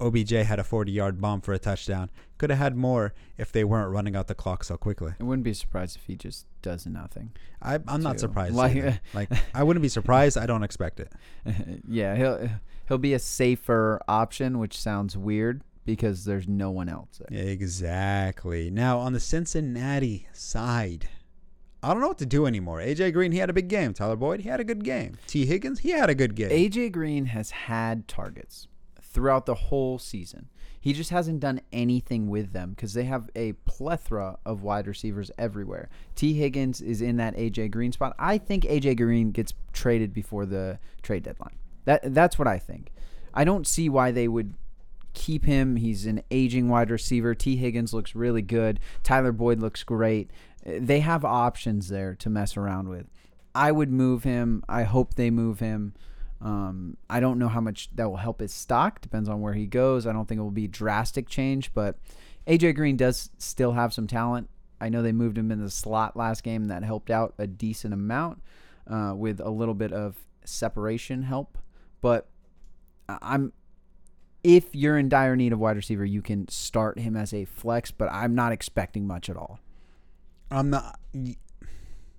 OBJ had a 40-yard bomb for a touchdown. Could have had more if they weren't running out the clock so quickly. I wouldn't be surprised if he just does nothing. I, I'm not surprised. Like- Like, I wouldn't be surprised. I don't expect it. yeah, he'll he'll be a safer option, which sounds weird because there's no one else there. Exactly. Now on the Cincinnati side, I don't know what to do anymore. AJ Green, he had a big game. Tyler Boyd, he had a good game. Tee Higgins, he had a good game. AJ Green has had targets throughout the whole season. He just hasn't done anything with them because they have a plethora of wide receivers everywhere. Tee Higgins is in that AJ Green spot. I think AJ Green gets traded before the trade deadline. That that's what I think. I don't see why they would keep him. He's an aging wide receiver. Tee Higgins looks really good. Tyler Boyd looks great. They have options there to mess around with. I would move him. I hope they move him. Um, I don't know how much that will help his stock. Depends on where he goes. I don't think it will be drastic change, but AJ Green does still have some talent. I know they moved him in the slot last game. That helped out a decent amount uh, with a little bit of separation help. But I'm if you're in dire need of wide receiver, you can start him as a flex, but I'm not expecting much at all. I'm not.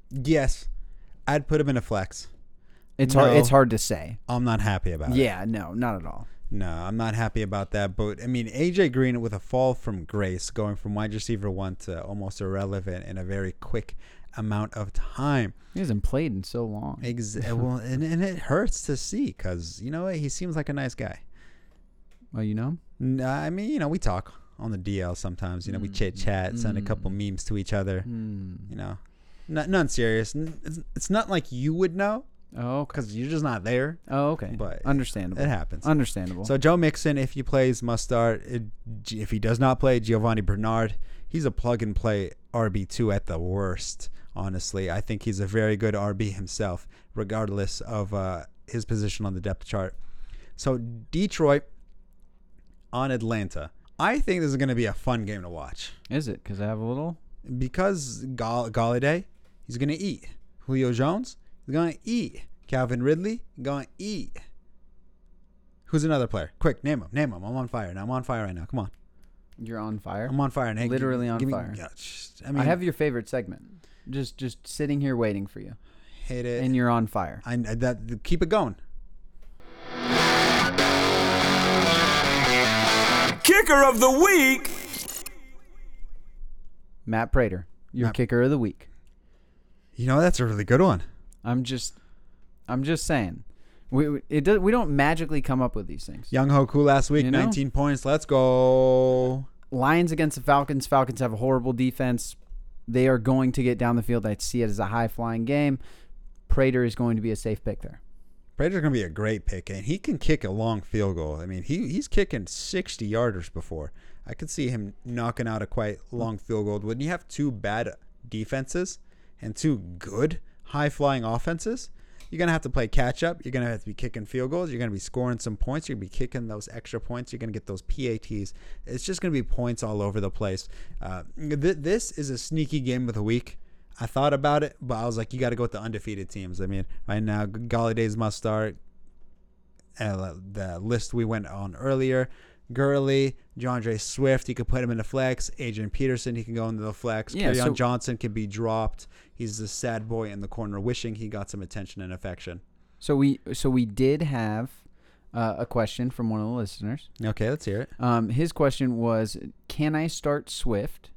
Yes, I'd put him in a flex. It's hard. It's hard to say. I'm not happy about it. Yeah, no, not at all. No, I'm not happy about that. But I mean, AJ Green with a fall from grace, going from wide receiver one to almost irrelevant in a very quick amount of time. He hasn't played in so long. Ex- well, and, and it hurts to see because you know what? He seems like a nice guy. Well, you know, uh, i mean, you know, we talk on the DL sometimes. You know, we mm, chit chat, send a couple mm. memes to each other. Mm. You know, not none serious. N- It's, it's not like you would know oh, okay. because you're just not there. Oh, okay. But understandable. It happens. Understandable. So Joe Mixon, if he plays, must start. It, if he does not play, Giovani Bernard, he's a plug and play RB two at the worst. Honestly, I think he's a very good RB himself, regardless of uh, his position on the depth chart. So Detroit on Atlanta. I think this is going to be a fun game to watch is it? Because I have a little. because Gall- Golladay, he's going to eat. Julio Jones, he's going to eat. Calvin Ridley, going to eat. Who's another player? Quick, name him. Name him. I'm on fire now. I'm on fire right now. Come on. You're on fire. I'm on fire. Now. Literally on fire. yeah, sh- I mean, I have your favorite segment. Just, just sitting here waiting for you, hit it. and you're on fire. I, I- that keep it going. Kicker of the week. Matt Prater, your Matt- kicker of the week. You know that's a really good one. I'm just, I'm just saying. We we- it does, we don't magically come up with these things. Younghoe Koo last week, You know? 19 points. Let's go. Lions against the Falcons. Falcons have a horrible defense. They are going to get down the field. I see it as a high flying game. Prater is going to be a safe pick there. Prater's gonna be a great pick, and he can kick a long field goal. I mean, he he's kicking 60 yarders before. I could see him knocking out a quite long field goal. When you have two bad defenses and two good high flying offenses, you're gonna have to play catch up. You're gonna have to be kicking field goals. You're gonna be scoring some points. You're gonna be kicking those extra points. You're gonna get those PATs. It's just gonna be points all over the place. Uh, th- this is a sneaky game of the week. I thought about it, but I was like, you got to go with the undefeated teams. I mean, right now, Golladay's must start. Uh, the list we went on earlier. Gurley, DeAndre Swift, he could put him in the flex. Adrian Peterson, he can go into the flex. Yeah, so- Johnson can be dropped. He's the sad boy in the corner, wishing he got some attention and affection. So we so we did have uh, a question from one of the listeners. Okay, let's hear it. Um, his question was, "Can I start Swift?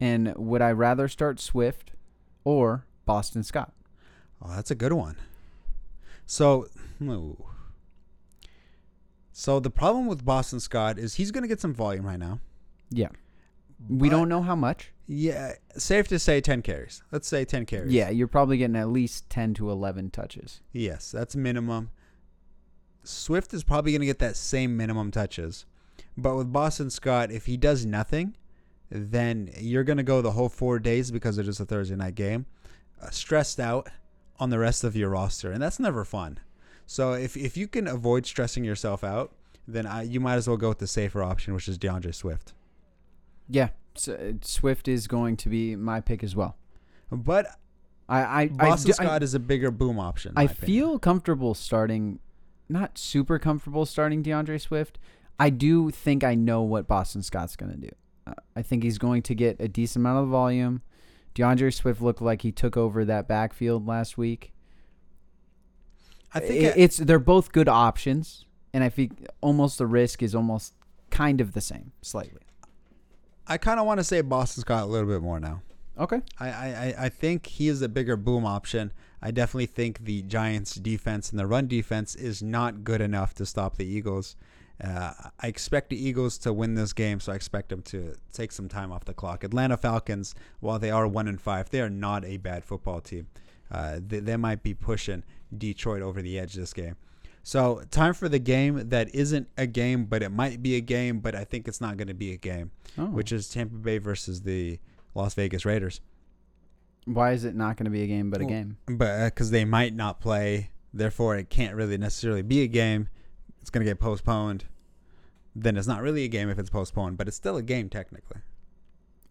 And would I rather start Swift or Boston Scott?" Oh, that's a good one. So, ooh. so the problem with Boston Scott is he's going to get some volume right now. Yeah, we But- don't know how much. Yeah, safe to say 10 carries. Let's say 10 carries. Yeah, you're probably getting at least ten to eleven touches. Yes, that's minimum. Swift is probably going to get that same minimum touches. But with Boston Scott, if he does nothing, then you're going to go the whole four days because it is a Thursday night game, uh, stressed out on the rest of your roster. And that's never fun. So if, if you can avoid stressing yourself out, then I, you might as well go with the safer option, which is DeAndre Swift. Yeah, so, uh, Swift is going to be my pick as well. But I I Boston I, do- I- Scott is a bigger boom option. I my opinion. feel comfortable starting, not super comfortable starting DeAndre Swift. I do think I know what Boston Scott's going to do. I think he's going to get a decent amount of volume. DeAndre Swift looked like he took over that backfield last week. I think I- I- it's they're both good options, and I think almost the risk is almost kind of the same, slightly. I kind of want to say Boston's got a little bit more now. Okay. I, I- I think he is a bigger boom option. I definitely think the Giants' defense and the run defense is not good enough to stop the Eagles. Uh, I expect the Eagles to win this game, so I expect them to take some time off the clock. Atlanta Falcons, while they are one and five, they are not a bad football team. Uh, they, they might be pushing Detroit over the edge this game. So time for the game that isn't a game, but it might be a game, but I think it's not going to be a game, Oh. which is Tampa Bay versus the Las Vegas Raiders. Why is it not going to be a game but a game? but because they might not play, therefore it can't really necessarily be a game. It's gonna get postponed. Then it's not really a game if it's postponed, but it's still a game technically.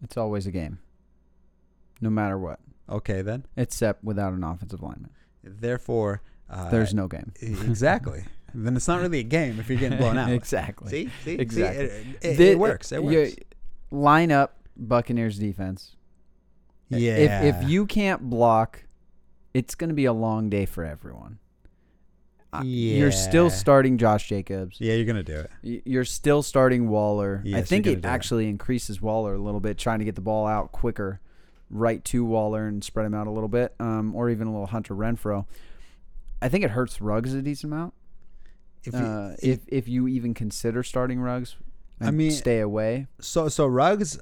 It's always a game, no matter what, Okay, then. except without an offensive lineman. Therefore, uh, There's no game. exactly. then it's not really a game if you're getting blown out. exactly. See, see, Exactly. See? It, it- The- it works. It works. line up Buccaneers defense. Yeah. If if you can't block, it's going to be a long day for everyone. Uh, You're still starting Josh Jacobs. yeah, you're gonna do it. You're still starting Waller. I think it gonna it. actually increases Waller a little bit, trying to get the ball out quicker, right to Waller and spread him out a little bit, um, or even a little Hunter Renfrow. I think it hurts Ruggs a decent amount. If you, uh, if if you even consider starting Ruggs, I mean- stay away. So so Ruggs,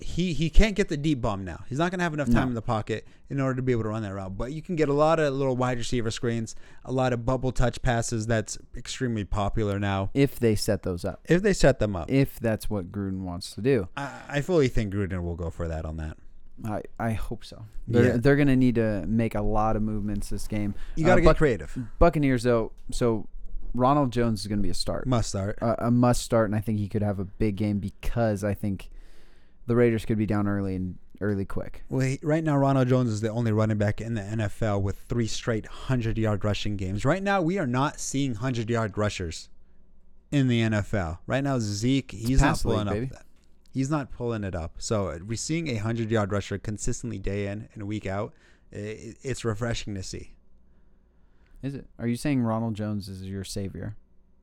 he he can't get the deep bomb now. He's not gonna have enough time No. in the pocket in order to be able to run that route. But you can get a lot of little wide receiver screens, a lot of bubble touch passes. That's extremely popular now. If they set those up, If they set them up, if that's what Gruden wants to do, I, I fully think Gruden will go for that on that. I I hope so. They're Yeah. they're gonna need to make a lot of movements this game. You Uh, got to get Buc- creative. Buccaneers though, so Ronald Jones is going to be a start, Must start. a, a must start, and I think he could have a big game because I think the Raiders could be down early and early quick. Well, he, right now Ronald Jones is the only running back in the NFL with three straight hundred yard rushing games. Right now, we are not seeing hundred yard rushers in the NFL. Right now, Zeke he's not pass league, pulling up. baby. That. He's not pulling it up. So uh, we're seeing a hundred yard rusher consistently day in and week out. It's refreshing to see. Is it? Are you saying Ronald Jones is your savior?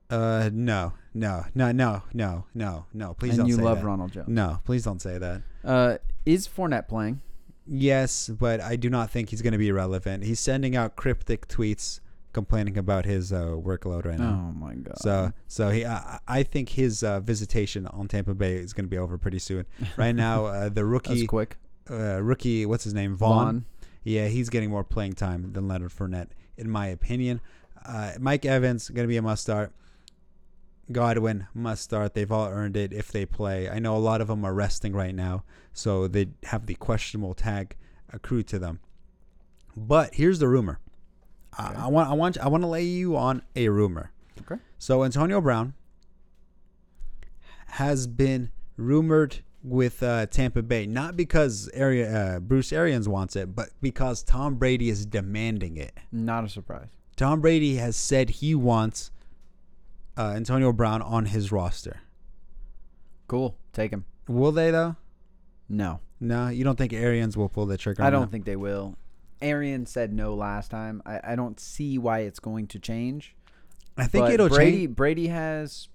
Uh, no, no, no, no, no, no, no. Please and don't say that. And you say love that. Ronald Jones. No, please don't say that. Uh, is Fournette playing? Yes, but I do not think he's going to be relevant. He's sending out cryptic tweets complaining about his uh, workload right now. Oh my god. So, so he, I, I think his uh, visitation on Tampa Bay is going to be over pretty soon. Right now, uh, the that's rookie, quick. uh, rookie, what's his name, Vaughn? Vaughn. Yeah, he's getting more playing time than Leonard Fournette, in my opinion. Uh, Mike Evans going to be a must start. Godwin must start. They've all earned it if they play. I know a lot of them are resting right now, so they have the questionable tag accrued to them. But here's the rumor. I, I want, I want, I want to lay you on a rumor. Okay. So Antonio Brown has been rumored with uh, Tampa Bay, not because Ari- uh, Bruce Arians wants it, but because Tom Brady is demanding it. Not a surprise. Tom Brady has said he wants uh, Antonio Brown on his roster. Cool. Take him. Will they though? No. No, you don't think Arians will pull the trigger? I don't that? think they will. Arian said no last time. I, I don't see why it's going to change. I think But it'll Brady change. Brady has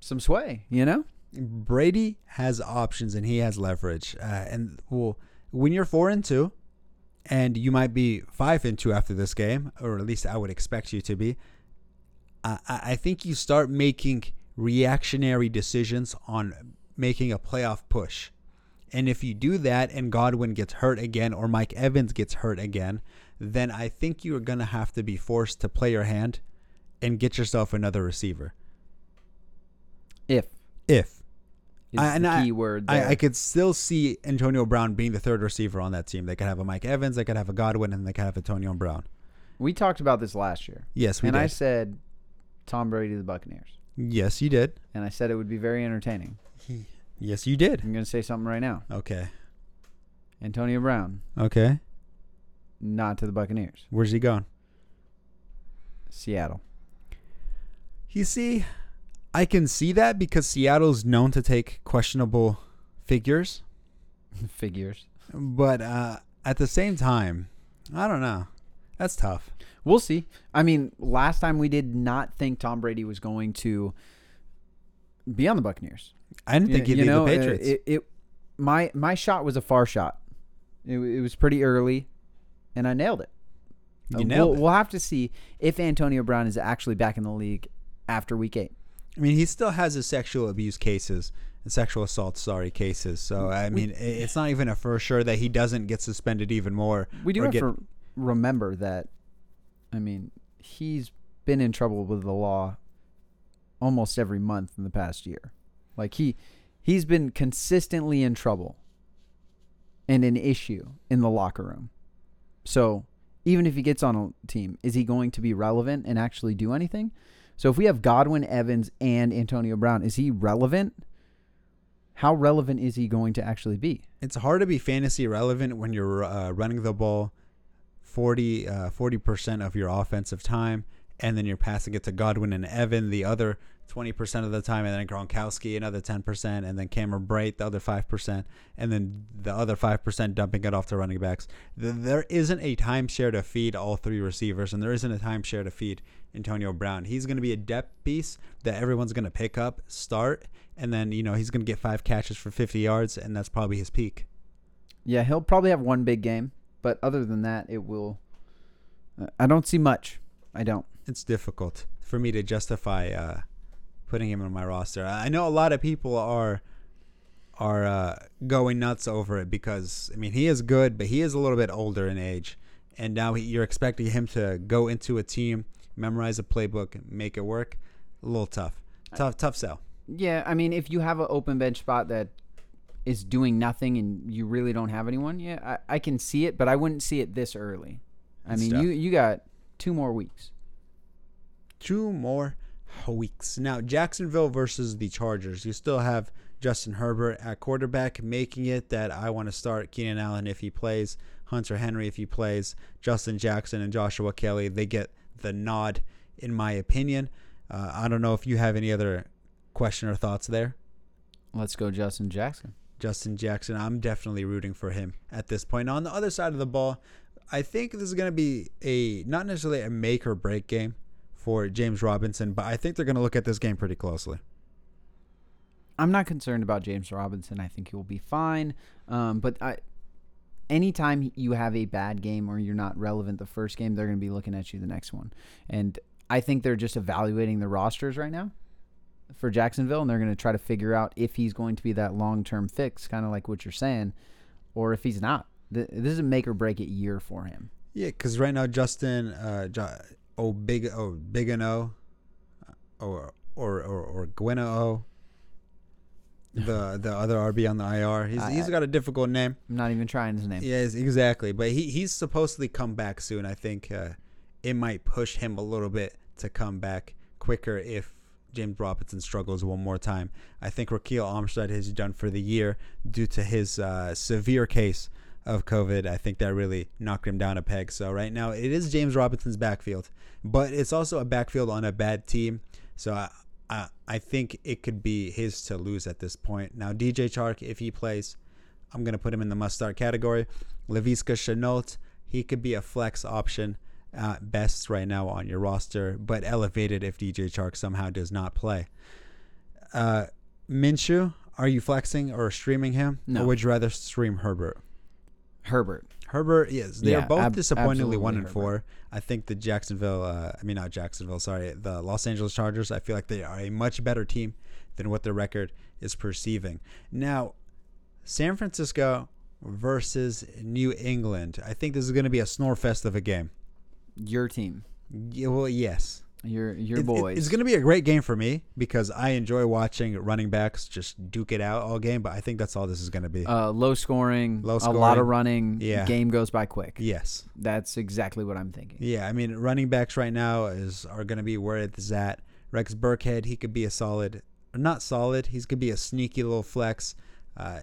some sway, you know? Brady has options and he has leverage. Uh, and well, when you're four and two, and you might be five and two after this game, or at least I would expect you to be. I, I think you start making reactionary decisions on making a playoff push. And if you do that and Godwin gets hurt again or Mike Evans gets hurt again, then I think you're going to have to be forced to play your hand and get yourself another receiver. If If I- and the I- word I. I could still see Antonio Brown being the third receiver on that team. They could have a Mike Evans, they could have a Godwin, and they could have Antonio Brown. we talked about this last year. Yes, we and did. I said Tom Brady to the Buccaneers. yes, you did. And I said it would be very entertaining. Yes, you did. I'm going to say something right now. Okay. Antonio Brown, Okay. not to the Buccaneers. Where's he going? Seattle. You see, I can see that because Seattle's known to take questionable figures, Figures. but uh, at the same time, I don't know. That's tough. We'll see. I mean, last time we did not think Tom Brady was going to be on the Buccaneers. I didn't think you, he'd you know, the uh, Patriots. It, it, my my shot was a far shot. It, it was pretty early, and I nailed it. you Uh, nailed we'll, it. we'll have to see if Antonio Brown is actually back in the league after Week Eight. I mean, he still has his sexual abuse cases and sexual assault, sorry, cases. So I mean, i it's not even a for sure that he doesn't get suspended even more. We do have get, to remember that. I mean, he's been in trouble with the law almost every month in the past year. Like he he's been consistently in trouble and an issue in the locker room. So, even if he gets on a team, is he going to be relevant and actually do anything? So, if we have Godwin, Evans, and Antonio Brown, is he relevant? How relevant is he going to actually be? It's hard to be fantasy relevant when you're uh, running the ball 40 uh, percent of your offensive time, and then you're passing it to Godwin and Evan the other 20% of the time, and then Gronkowski another 10%, and then Cameron Brate the other 5%, and then the other 5% dumping it off to running backs. There isn't a timeshare to feed all three receivers, and there isn't a timeshare to feed Antonio Brown. He's going to be a depth piece that everyone's going to pick up, start, and then, you know, he's going to get five catches for 50 yards, and that's probably his peak. Yeah, he'll probably have one big game, but other than that, it will. uh, I don't see much. I don't. it's difficult for me to justify uh, putting him on my roster. I know a lot of people are are uh, going nuts over it because I mean he is good, but he is a little bit older in age, and now he, you're expecting him to go into a team, memorize a playbook, make it work. A little tough, tough, tough sell. Yeah, I mean, if you have an open bench spot that is doing nothing and you really don't have anyone, yeah, I, I can see it, but I wouldn't see it this early. I mean, you you got two more weeks. two more weeks. Now, Jacksonville versus the Chargers. You still have Justin Herbert at quarterback, making it that I want to start Keenan Allen if he plays, Hunter Henry if he plays, Justin Jackson and Joshua Kelley. They get the nod, in my opinion. Uh, I don't know if you have any other question or thoughts there. Let's go, Justin Jackson. Justin Jackson, I'm definitely rooting for him at this point. On the other side of the ball, I think this is going to be a not necessarily a make or break game for James Robinson, but I think they're going to look at this game pretty closely. I'm not concerned about James Robinson. I think he will be fine. Um, but I, anytime you have a bad game or you're not relevant the first game, they're going to be looking at you the next one. And I think they're just evaluating the rosters right now for Jacksonville, and they're going to try to figure out if he's going to be that long term fix, kind of like what you're saying, or if he's not. This is a make or break it year for him. Yeah, because right now Justin, uh, jo- oh big, oh big and O, or or or or Gwena O, the the other RB on the IR. He's I- he's got a difficult name. I'm not even trying his name. Yes, exactly. But he he's supposedly come back soon. I think uh, it might push him a little bit to come back quicker if James Robinson struggles one more time. I think Ryquell Armstead is done for the year due to his uh, severe case of COVID. I think that really knocked him down a peg. So right now it is James Robinson's backfield, but it's also a backfield on a bad team. So I, I, I think it could be his to lose at this point. Now DJ Chark, if he plays, I'm gonna put him in the must start category. Laviska Shenault, he could be a flex option at best right now on your roster, but elevated if DJ Chark somehow does not play. Uh, Minshew, are you flexing or streaming him? No. Or would you rather stream Herbert? Herbert. Herbert, yes, they Yeah, are both ab- disappointingly one and absolutely four. I think the Jacksonville, uh, I mean not Jacksonville, sorry, the Los Angeles Chargers. I feel like they are a much better team than what their record is perceiving. Now, San Francisco versus New England. I think this is going to be a snore fest of a game. Your team. Yeah, well, yes. Your your It- it- boys. it's going to be a great game for me because I enjoy watching running backs just duke it out all game. But I think that's all this is going to be. uh, low scoring, Low a lot of running. Yeah. Game goes by quick. yes. That's exactly what I'm thinking. Yeah, I mean, running backs right now is are going to be where it's at. Rex Burkhead, he could be a solid, not solid. He's could be a sneaky little flex. Uh,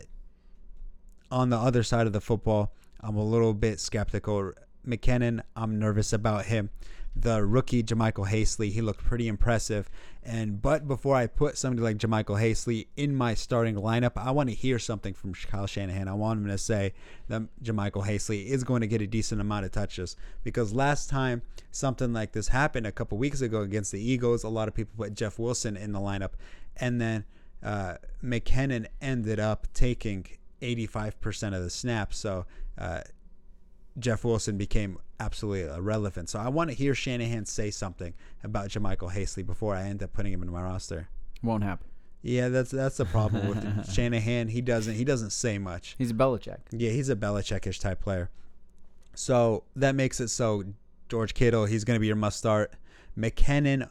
on the other side of the football, I'm a little bit skeptical. McKinnon, I'm nervous about him. The rookie JaMycal Hasty, he looked pretty impressive. And but before I put somebody like JaMycal Hasty in my starting lineup, I want to hear something from Kyle Shanahan. I want him to say that JaMycal Hasty is going to get a decent amount of touches because last time something like this happened a couple weeks ago against the Eagles, a lot of people put Jeff Wilson in the lineup, and then uh, McKinnon ended up taking 85% of the snaps. So uh, Jeff Wilson became absolutely irrelevant. So I want to hear Shanahan say something about JaMycal Hasty before I end up putting him in my roster. Won't happen. Yeah, that's that's the problem with Shanahan. He doesn't he doesn't say much. He's a Belichick. Yeah, he's a Belichickish type player. So that makes it so George Kittle, he's going to be your must start. McKinnon,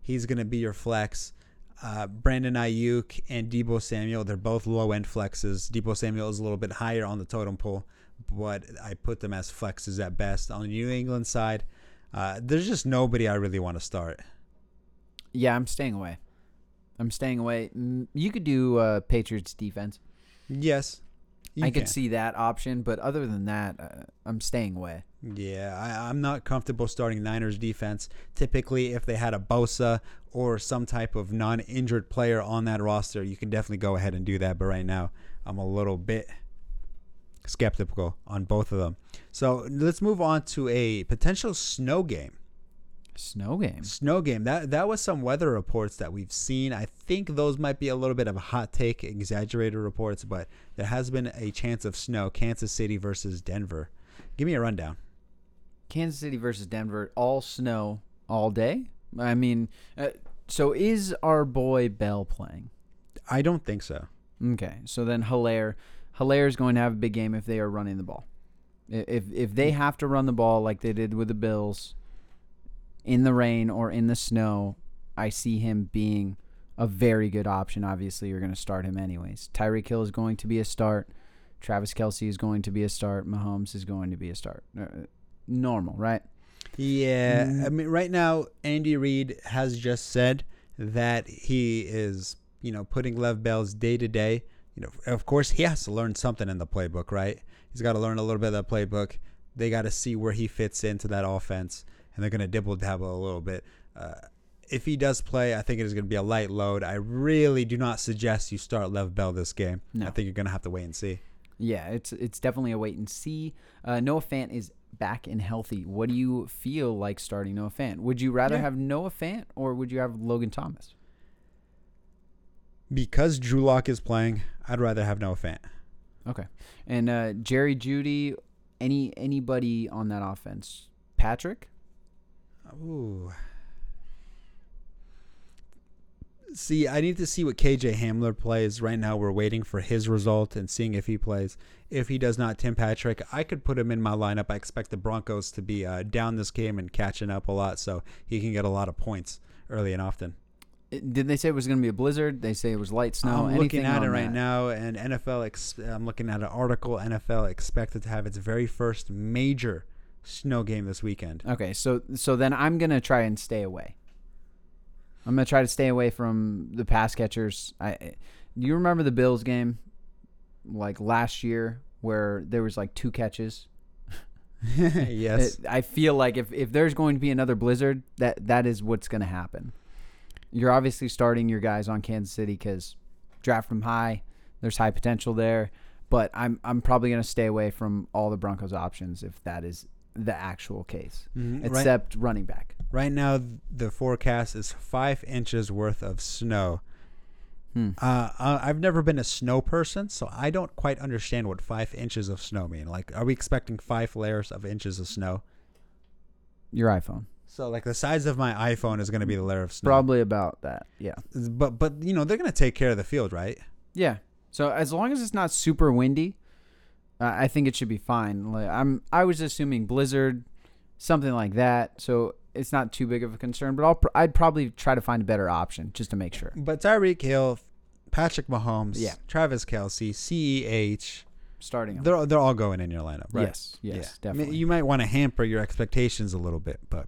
he's going to be your flex. Uh, Brandon Aiyuk and Deebo Samuel, they're both low end flexes. Deebo Samuel is a little bit higher on the totem pole, but I put them as flexes at best. On the New England side, uh, there's just nobody I really want to start. Yeah, I'm staying away. I'm staying away. You could do uh, Patriots defense. Yes. you I could see that option, but other than that, uh, I'm staying away. Yeah, I, I'm not comfortable starting Niners defense. Typically, if they had a Bosa or some type of non injured player on that roster, you can definitely go ahead and do that. But right now, I'm a little bit skeptical on both of them. So let's move on to a potential snow game. Snow game. Snow game. That that was some weather reports that we've seen. I think those might be a little bit of a hot take, exaggerated reports, but there has been a chance of snow. Kansas City versus Denver. Give me a rundown. Kansas City versus Denver. All snow all day. I mean, uh, so is our boy Bell playing? I don't think so. Okay, so then Helaire, Helaire is going to have a big game if they are running the ball. If if they have to run the ball like they did with the Bills, in the rain or in the snow, I see him being a very good option. Obviously, you're going to start him anyways. Tyreek Hill is going to be a start. Travis Kelce is going to be a start. Mahomes is going to be a start. Uh, normal, right? Yeah, I mean, right now Andy Reid has just said that he is, you know, putting Lev Bell's day to day. You know, of course, he has to learn something in the playbook, right? He's got to learn a little bit of the playbook. They got to see where he fits into that offense, and they're going to dibble dabble a little bit. Uh, if he does play, I think it is going to be a light load. I really do not suggest you start Lev Bell this game. No. I think you're going to have to wait and see. Yeah, it's it's definitely a wait and see. Uh, Noah Fant is back and healthy. What do you feel like starting Noah Fant? Would you rather Yeah. have Noah Fant or would you have Logan Thomas? Because Drew Lock is playing, I'd rather have Noah Fant. Okay, and uh, Jerry Jeudy, any anybody on that offense? Patrick. Ooh. See, I need to see what KJ Hamler plays. Right now, we're waiting for his result and seeing if he plays. If he does not, Tim Patrick, I could put him in my lineup. I expect the Broncos to be uh, down this game and catching up a lot, so he can get a lot of points early and often. Did they say it was going to be a blizzard? They say it was light snow. I'm looking Anything at it right that? now, and NFL. Ex- I'm looking at an article. NFL expected to have its very first major snow game this weekend. Okay, so so then I'm gonna try and stay away. I'm gonna try to stay away from the pass catchers. I you remember the Bills game like last year where there was like two catches? yes. It- I feel like if, if there's going to be another blizzard, that that is what's going to happen. You're obviously starting your guys on Kansas City because draft them high. There's high potential there, but I'm I'm probably going to stay away from all the Broncos options if that is the actual case, Mhm, right- except running back. Right now, the forecast is five inches worth of snow. Hmm. Uh, I've never been a snow person, so I don't quite understand what five inches of snow mean. Like, are we expecting five layers of inches of snow? Your iPhone, So, like, the size of my iPhone is going to be the layer of snow. probably about that. Yeah, But, but you know, they're going to take care of the field, right? yeah. So as long as it's not super windy, uh, I think it should be fine. Like, I'm I was assuming blizzard, something like that. So it's not too big of a concern. But I'll pr- I'd probably try to find a better option just to make sure. But Tyreek Hill, Patrick Mahomes, Yeah. Travis Kelce, CEH, Starting. they're, they're all going in your lineup, right? Yes, yes, Yeah. I mean, definitely. you might want to hamper your expectations a little bit, but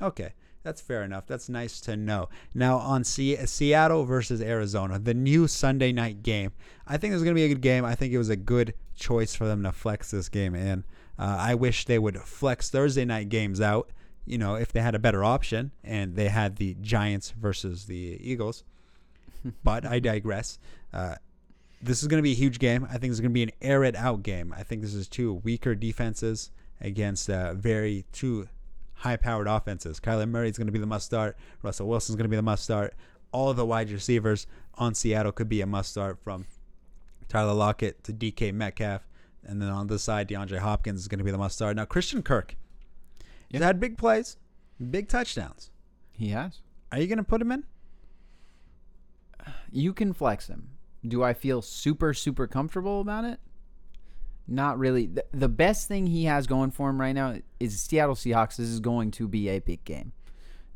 okay, that's fair enough. That's nice to know. Now on Se- Seattle versus Arizona, the new Sunday night game. I think it's going to be a good game. I think it was a good choice for them to flex this game in. Uh, I wish they would flex Thursday night games out. You know, if they had a better option and they had the Giants versus the Eagles. but I digress. Uh, this is going to be a huge game. I think it's going to be an air it out game. I think this is two weaker defenses against uh, very two high powered offenses. Kyler Murray is going to be the must start. Russell Wilson is going to be the must start. All of the wide receivers on Seattle could be a must start from Tyler Lockett to DK Metcalf. And then on the side, DeAndre Hopkins is going to be the must start. Now, Christian Kirk he's had big plays, big touchdowns. he has. Are you going to put him in? You can flex him. Do I feel super super comfortable about it? Not really. The, the best thing he has going for him right now is Seattle Seahawks. This is going to be a big game.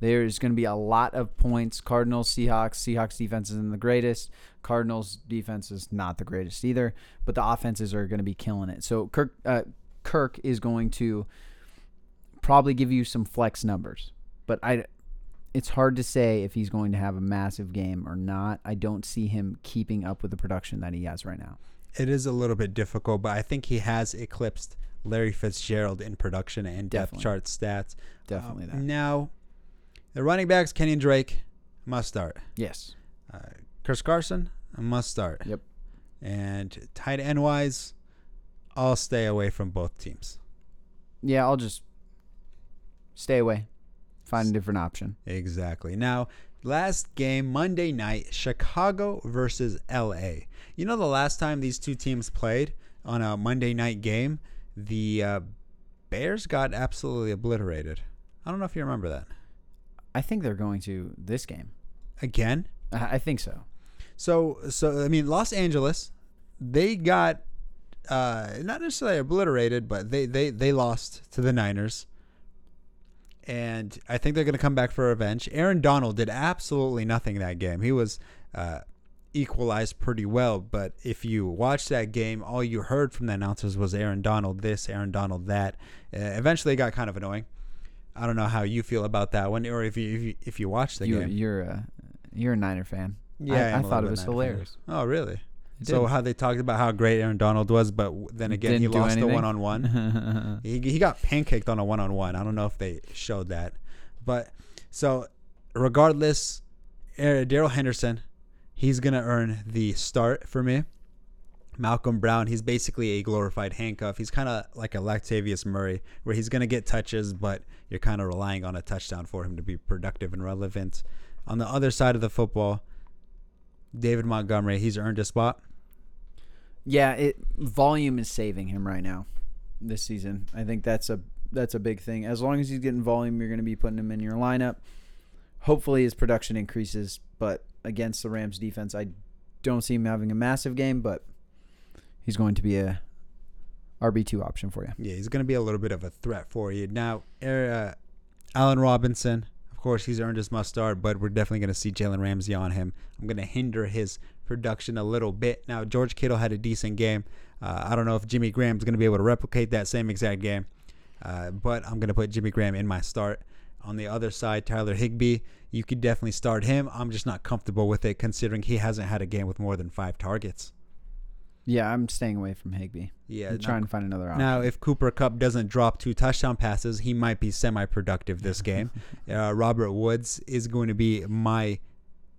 There's going to be a lot of points. Cardinals, Seahawks. Seahawks defense isn't the greatest. Cardinals defense is not the greatest either. But the offenses are going to be killing it. So Kirk uh, Kirk is going to probably give you some flex numbers. But I it's hard to say if he's going to have a massive game or not. I don't see him keeping up with the production that he has right now. It is a little bit difficult, but I think he has eclipsed Larry Fitzgerald in production and depth chart stats. Definitely Um, that. Now, the running backs, Kenyan Drake, must start. Yes. Uh, Chris Carson, must start. Yep. And tight end wise, I'll stay away from both teams. Yeah, I'll just stay away. Find a different option. Exactly. Now, last game, Monday night, Chicago versus LA. You know, the last time these two teams played on a Monday night game, the uh, Bears got absolutely obliterated. I don't know if you remember that. I think they're going to this game. Again? I, I think so. So, so I mean, Los Angeles, they got uh, not necessarily obliterated, but they, they, they lost to the Niners. And I think they're going to come back for revenge. Aaron Donald did absolutely nothing that game. He was uh, equalized pretty well, but if you watched that game, all you heard from the announcers was Aaron Donald this, Aaron Donald that. Uh, eventually, it got kind of annoying. I don't know how you feel about that one, or if you if you, if you watched the You, game. you're a you're a Niner fan. Yeah, I, I a thought it was Niner fan. hilarious. Oh, really? So how they talked about how great Aaron Donald was, but then again he Didn't do lost the one on one. He he got pancaked on a one on one. I don't know if they showed that, but so regardless, Darrell Henderson, he's gonna earn the start for me. Malcolm Brown, he's basically a glorified handcuff. He's kind of like a Latavius Murray, where he's gonna get touches, but you're kind of relying on a touchdown for him to be productive and relevant. On the other side of the football, David Montgomery, he's earned a spot. Yeah, it volume is saving him right now this season. I think that's a that's a big thing. As long as he's getting volume, you're going to be putting him in your lineup. Hopefully his production increases, but against the Rams defense, I don't see him having a massive game, but he's going to be a RB2 option for you. Yeah, he's going to be a little bit of a threat for you. Now, uh, Allen Robinson, of course, he's earned his must start, but we're definitely going to see Jalen Ramsey on him. I'm going to hinder his production a little bit. Now, George Kittle had a decent game. Uh, I don't know if Jimmy Graham's going to be able to replicate that same exact game, uh, but I'm going to put Jimmy Graham in my start. On the other side, Tyler Higbee, you could definitely start him. I'm just not comfortable with it considering he hasn't had a game with more than five targets. Yeah, I'm staying away from Higbee. Yeah, I'm trying to find another option. Now, if Cooper Kupp doesn't drop two touchdown passes, he might be semi-productive this game. uh, Robert Woods is going to be my,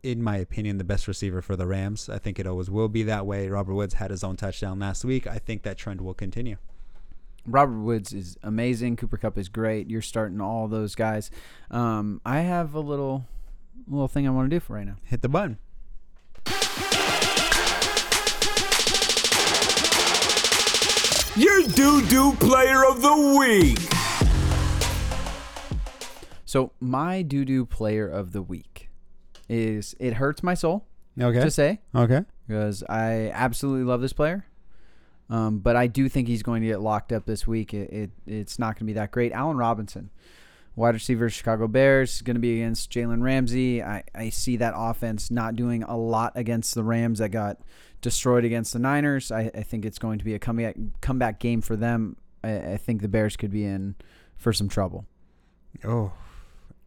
in my opinion, the best receiver for the Rams. I think it always will be that way. Robert Woods had his own touchdown last week. I think that trend will continue. Robert Woods is amazing. Cooper Kupp is great. You're starting all those guys. Um, I have a little little thing I want to do for right now. Hit the button. Your doo doo player of the week. So my doo doo player of the week is it hurts my soul Okay. to say okay. because I absolutely love this player. Um, but I do think he's going to get locked up this week. It, it it's not going to be that great. Allen Robinson, wide receiver, Chicago Bears, is going to be against Jalen Ramsey. I, I see that offense not doing a lot against the Rams that got destroyed against the Niners. I, I think it's going to be a comeback comeback game for them. I, I think the Bears could be in for some trouble. Oh,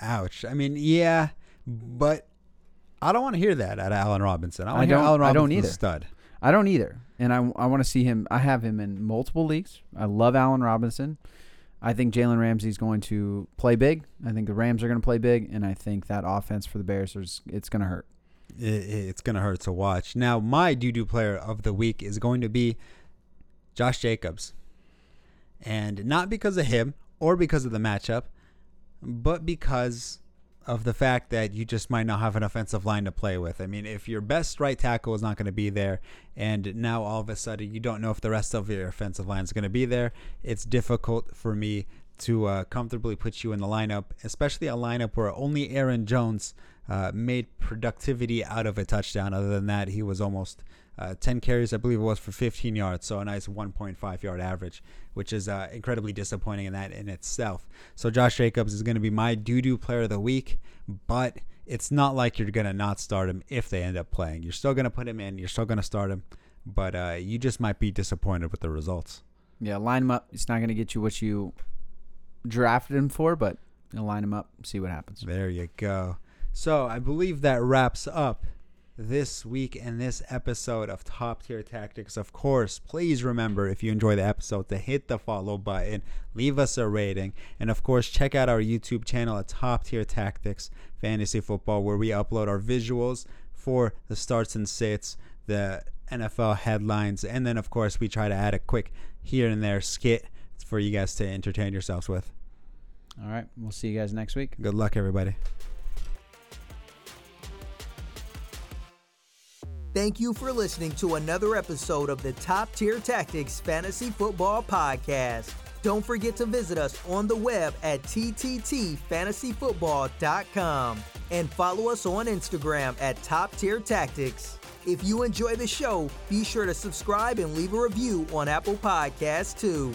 ouch. I mean, yeah, but I don't want to hear that at Allen Robinson. I, I want to hear don't- Allen I don't either. stud. I don't either, and I, I want to see him. I have him in multiple leagues. I love Allen Robinson. I think Jalen Ramsey's going to play big. I think the Rams are going to play big, and I think that offense for the Bears is it's going to hurt. it, it's going to hurt to watch. Now, my doo doo player of the week is going to be Josh Jacobs. And not because of him or because of the matchup, but because of the fact that you just might not have an offensive line to play with. I mean, if your best right tackle is not going to be there, and now all of a sudden you don't know if the rest of your offensive line is going to be there, it's difficult for me to uh, comfortably put you in the lineup, especially a lineup where only Aaron Jones uh, made productivity out of a touchdown. Other than that, he was almost uh, 10 carries, I believe it was, for 15 yards. So a nice 1.5 yard average, which is uh, incredibly disappointing in that in itself. So Josh Jacobs is going to be my doo doo player of the week, but it's not like you're going to not start him if they end up playing. You're still going to put him in, you're still going to start him, but uh, you just might be disappointed with the results. Yeah, line him up. It's not going to get you what you drafted him for, but you'll line him up, see what happens. There you go. So I believe that wraps up this week and this episode of Top Tier Tactics. Of course, please remember if you enjoy the episode to hit the follow button, leave us a rating, and of course, check out our YouTube channel at Top Tier Tactics Fantasy Football, where we upload our visuals for the starts and sits, the NFL headlines, and then, of course, we try to add a quick here and there skit for you guys to entertain yourselves with. All right, we'll see you guys next week. Good luck, everybody. Thank you for listening to another episode of the Top Tier Tactics Fantasy Football Podcast. Don't forget to visit us on the web at tttfantasyfootball.com and follow us on Instagram at Top Tier Tactics. If you enjoy the show, be sure to subscribe and leave a review on Apple Podcasts too.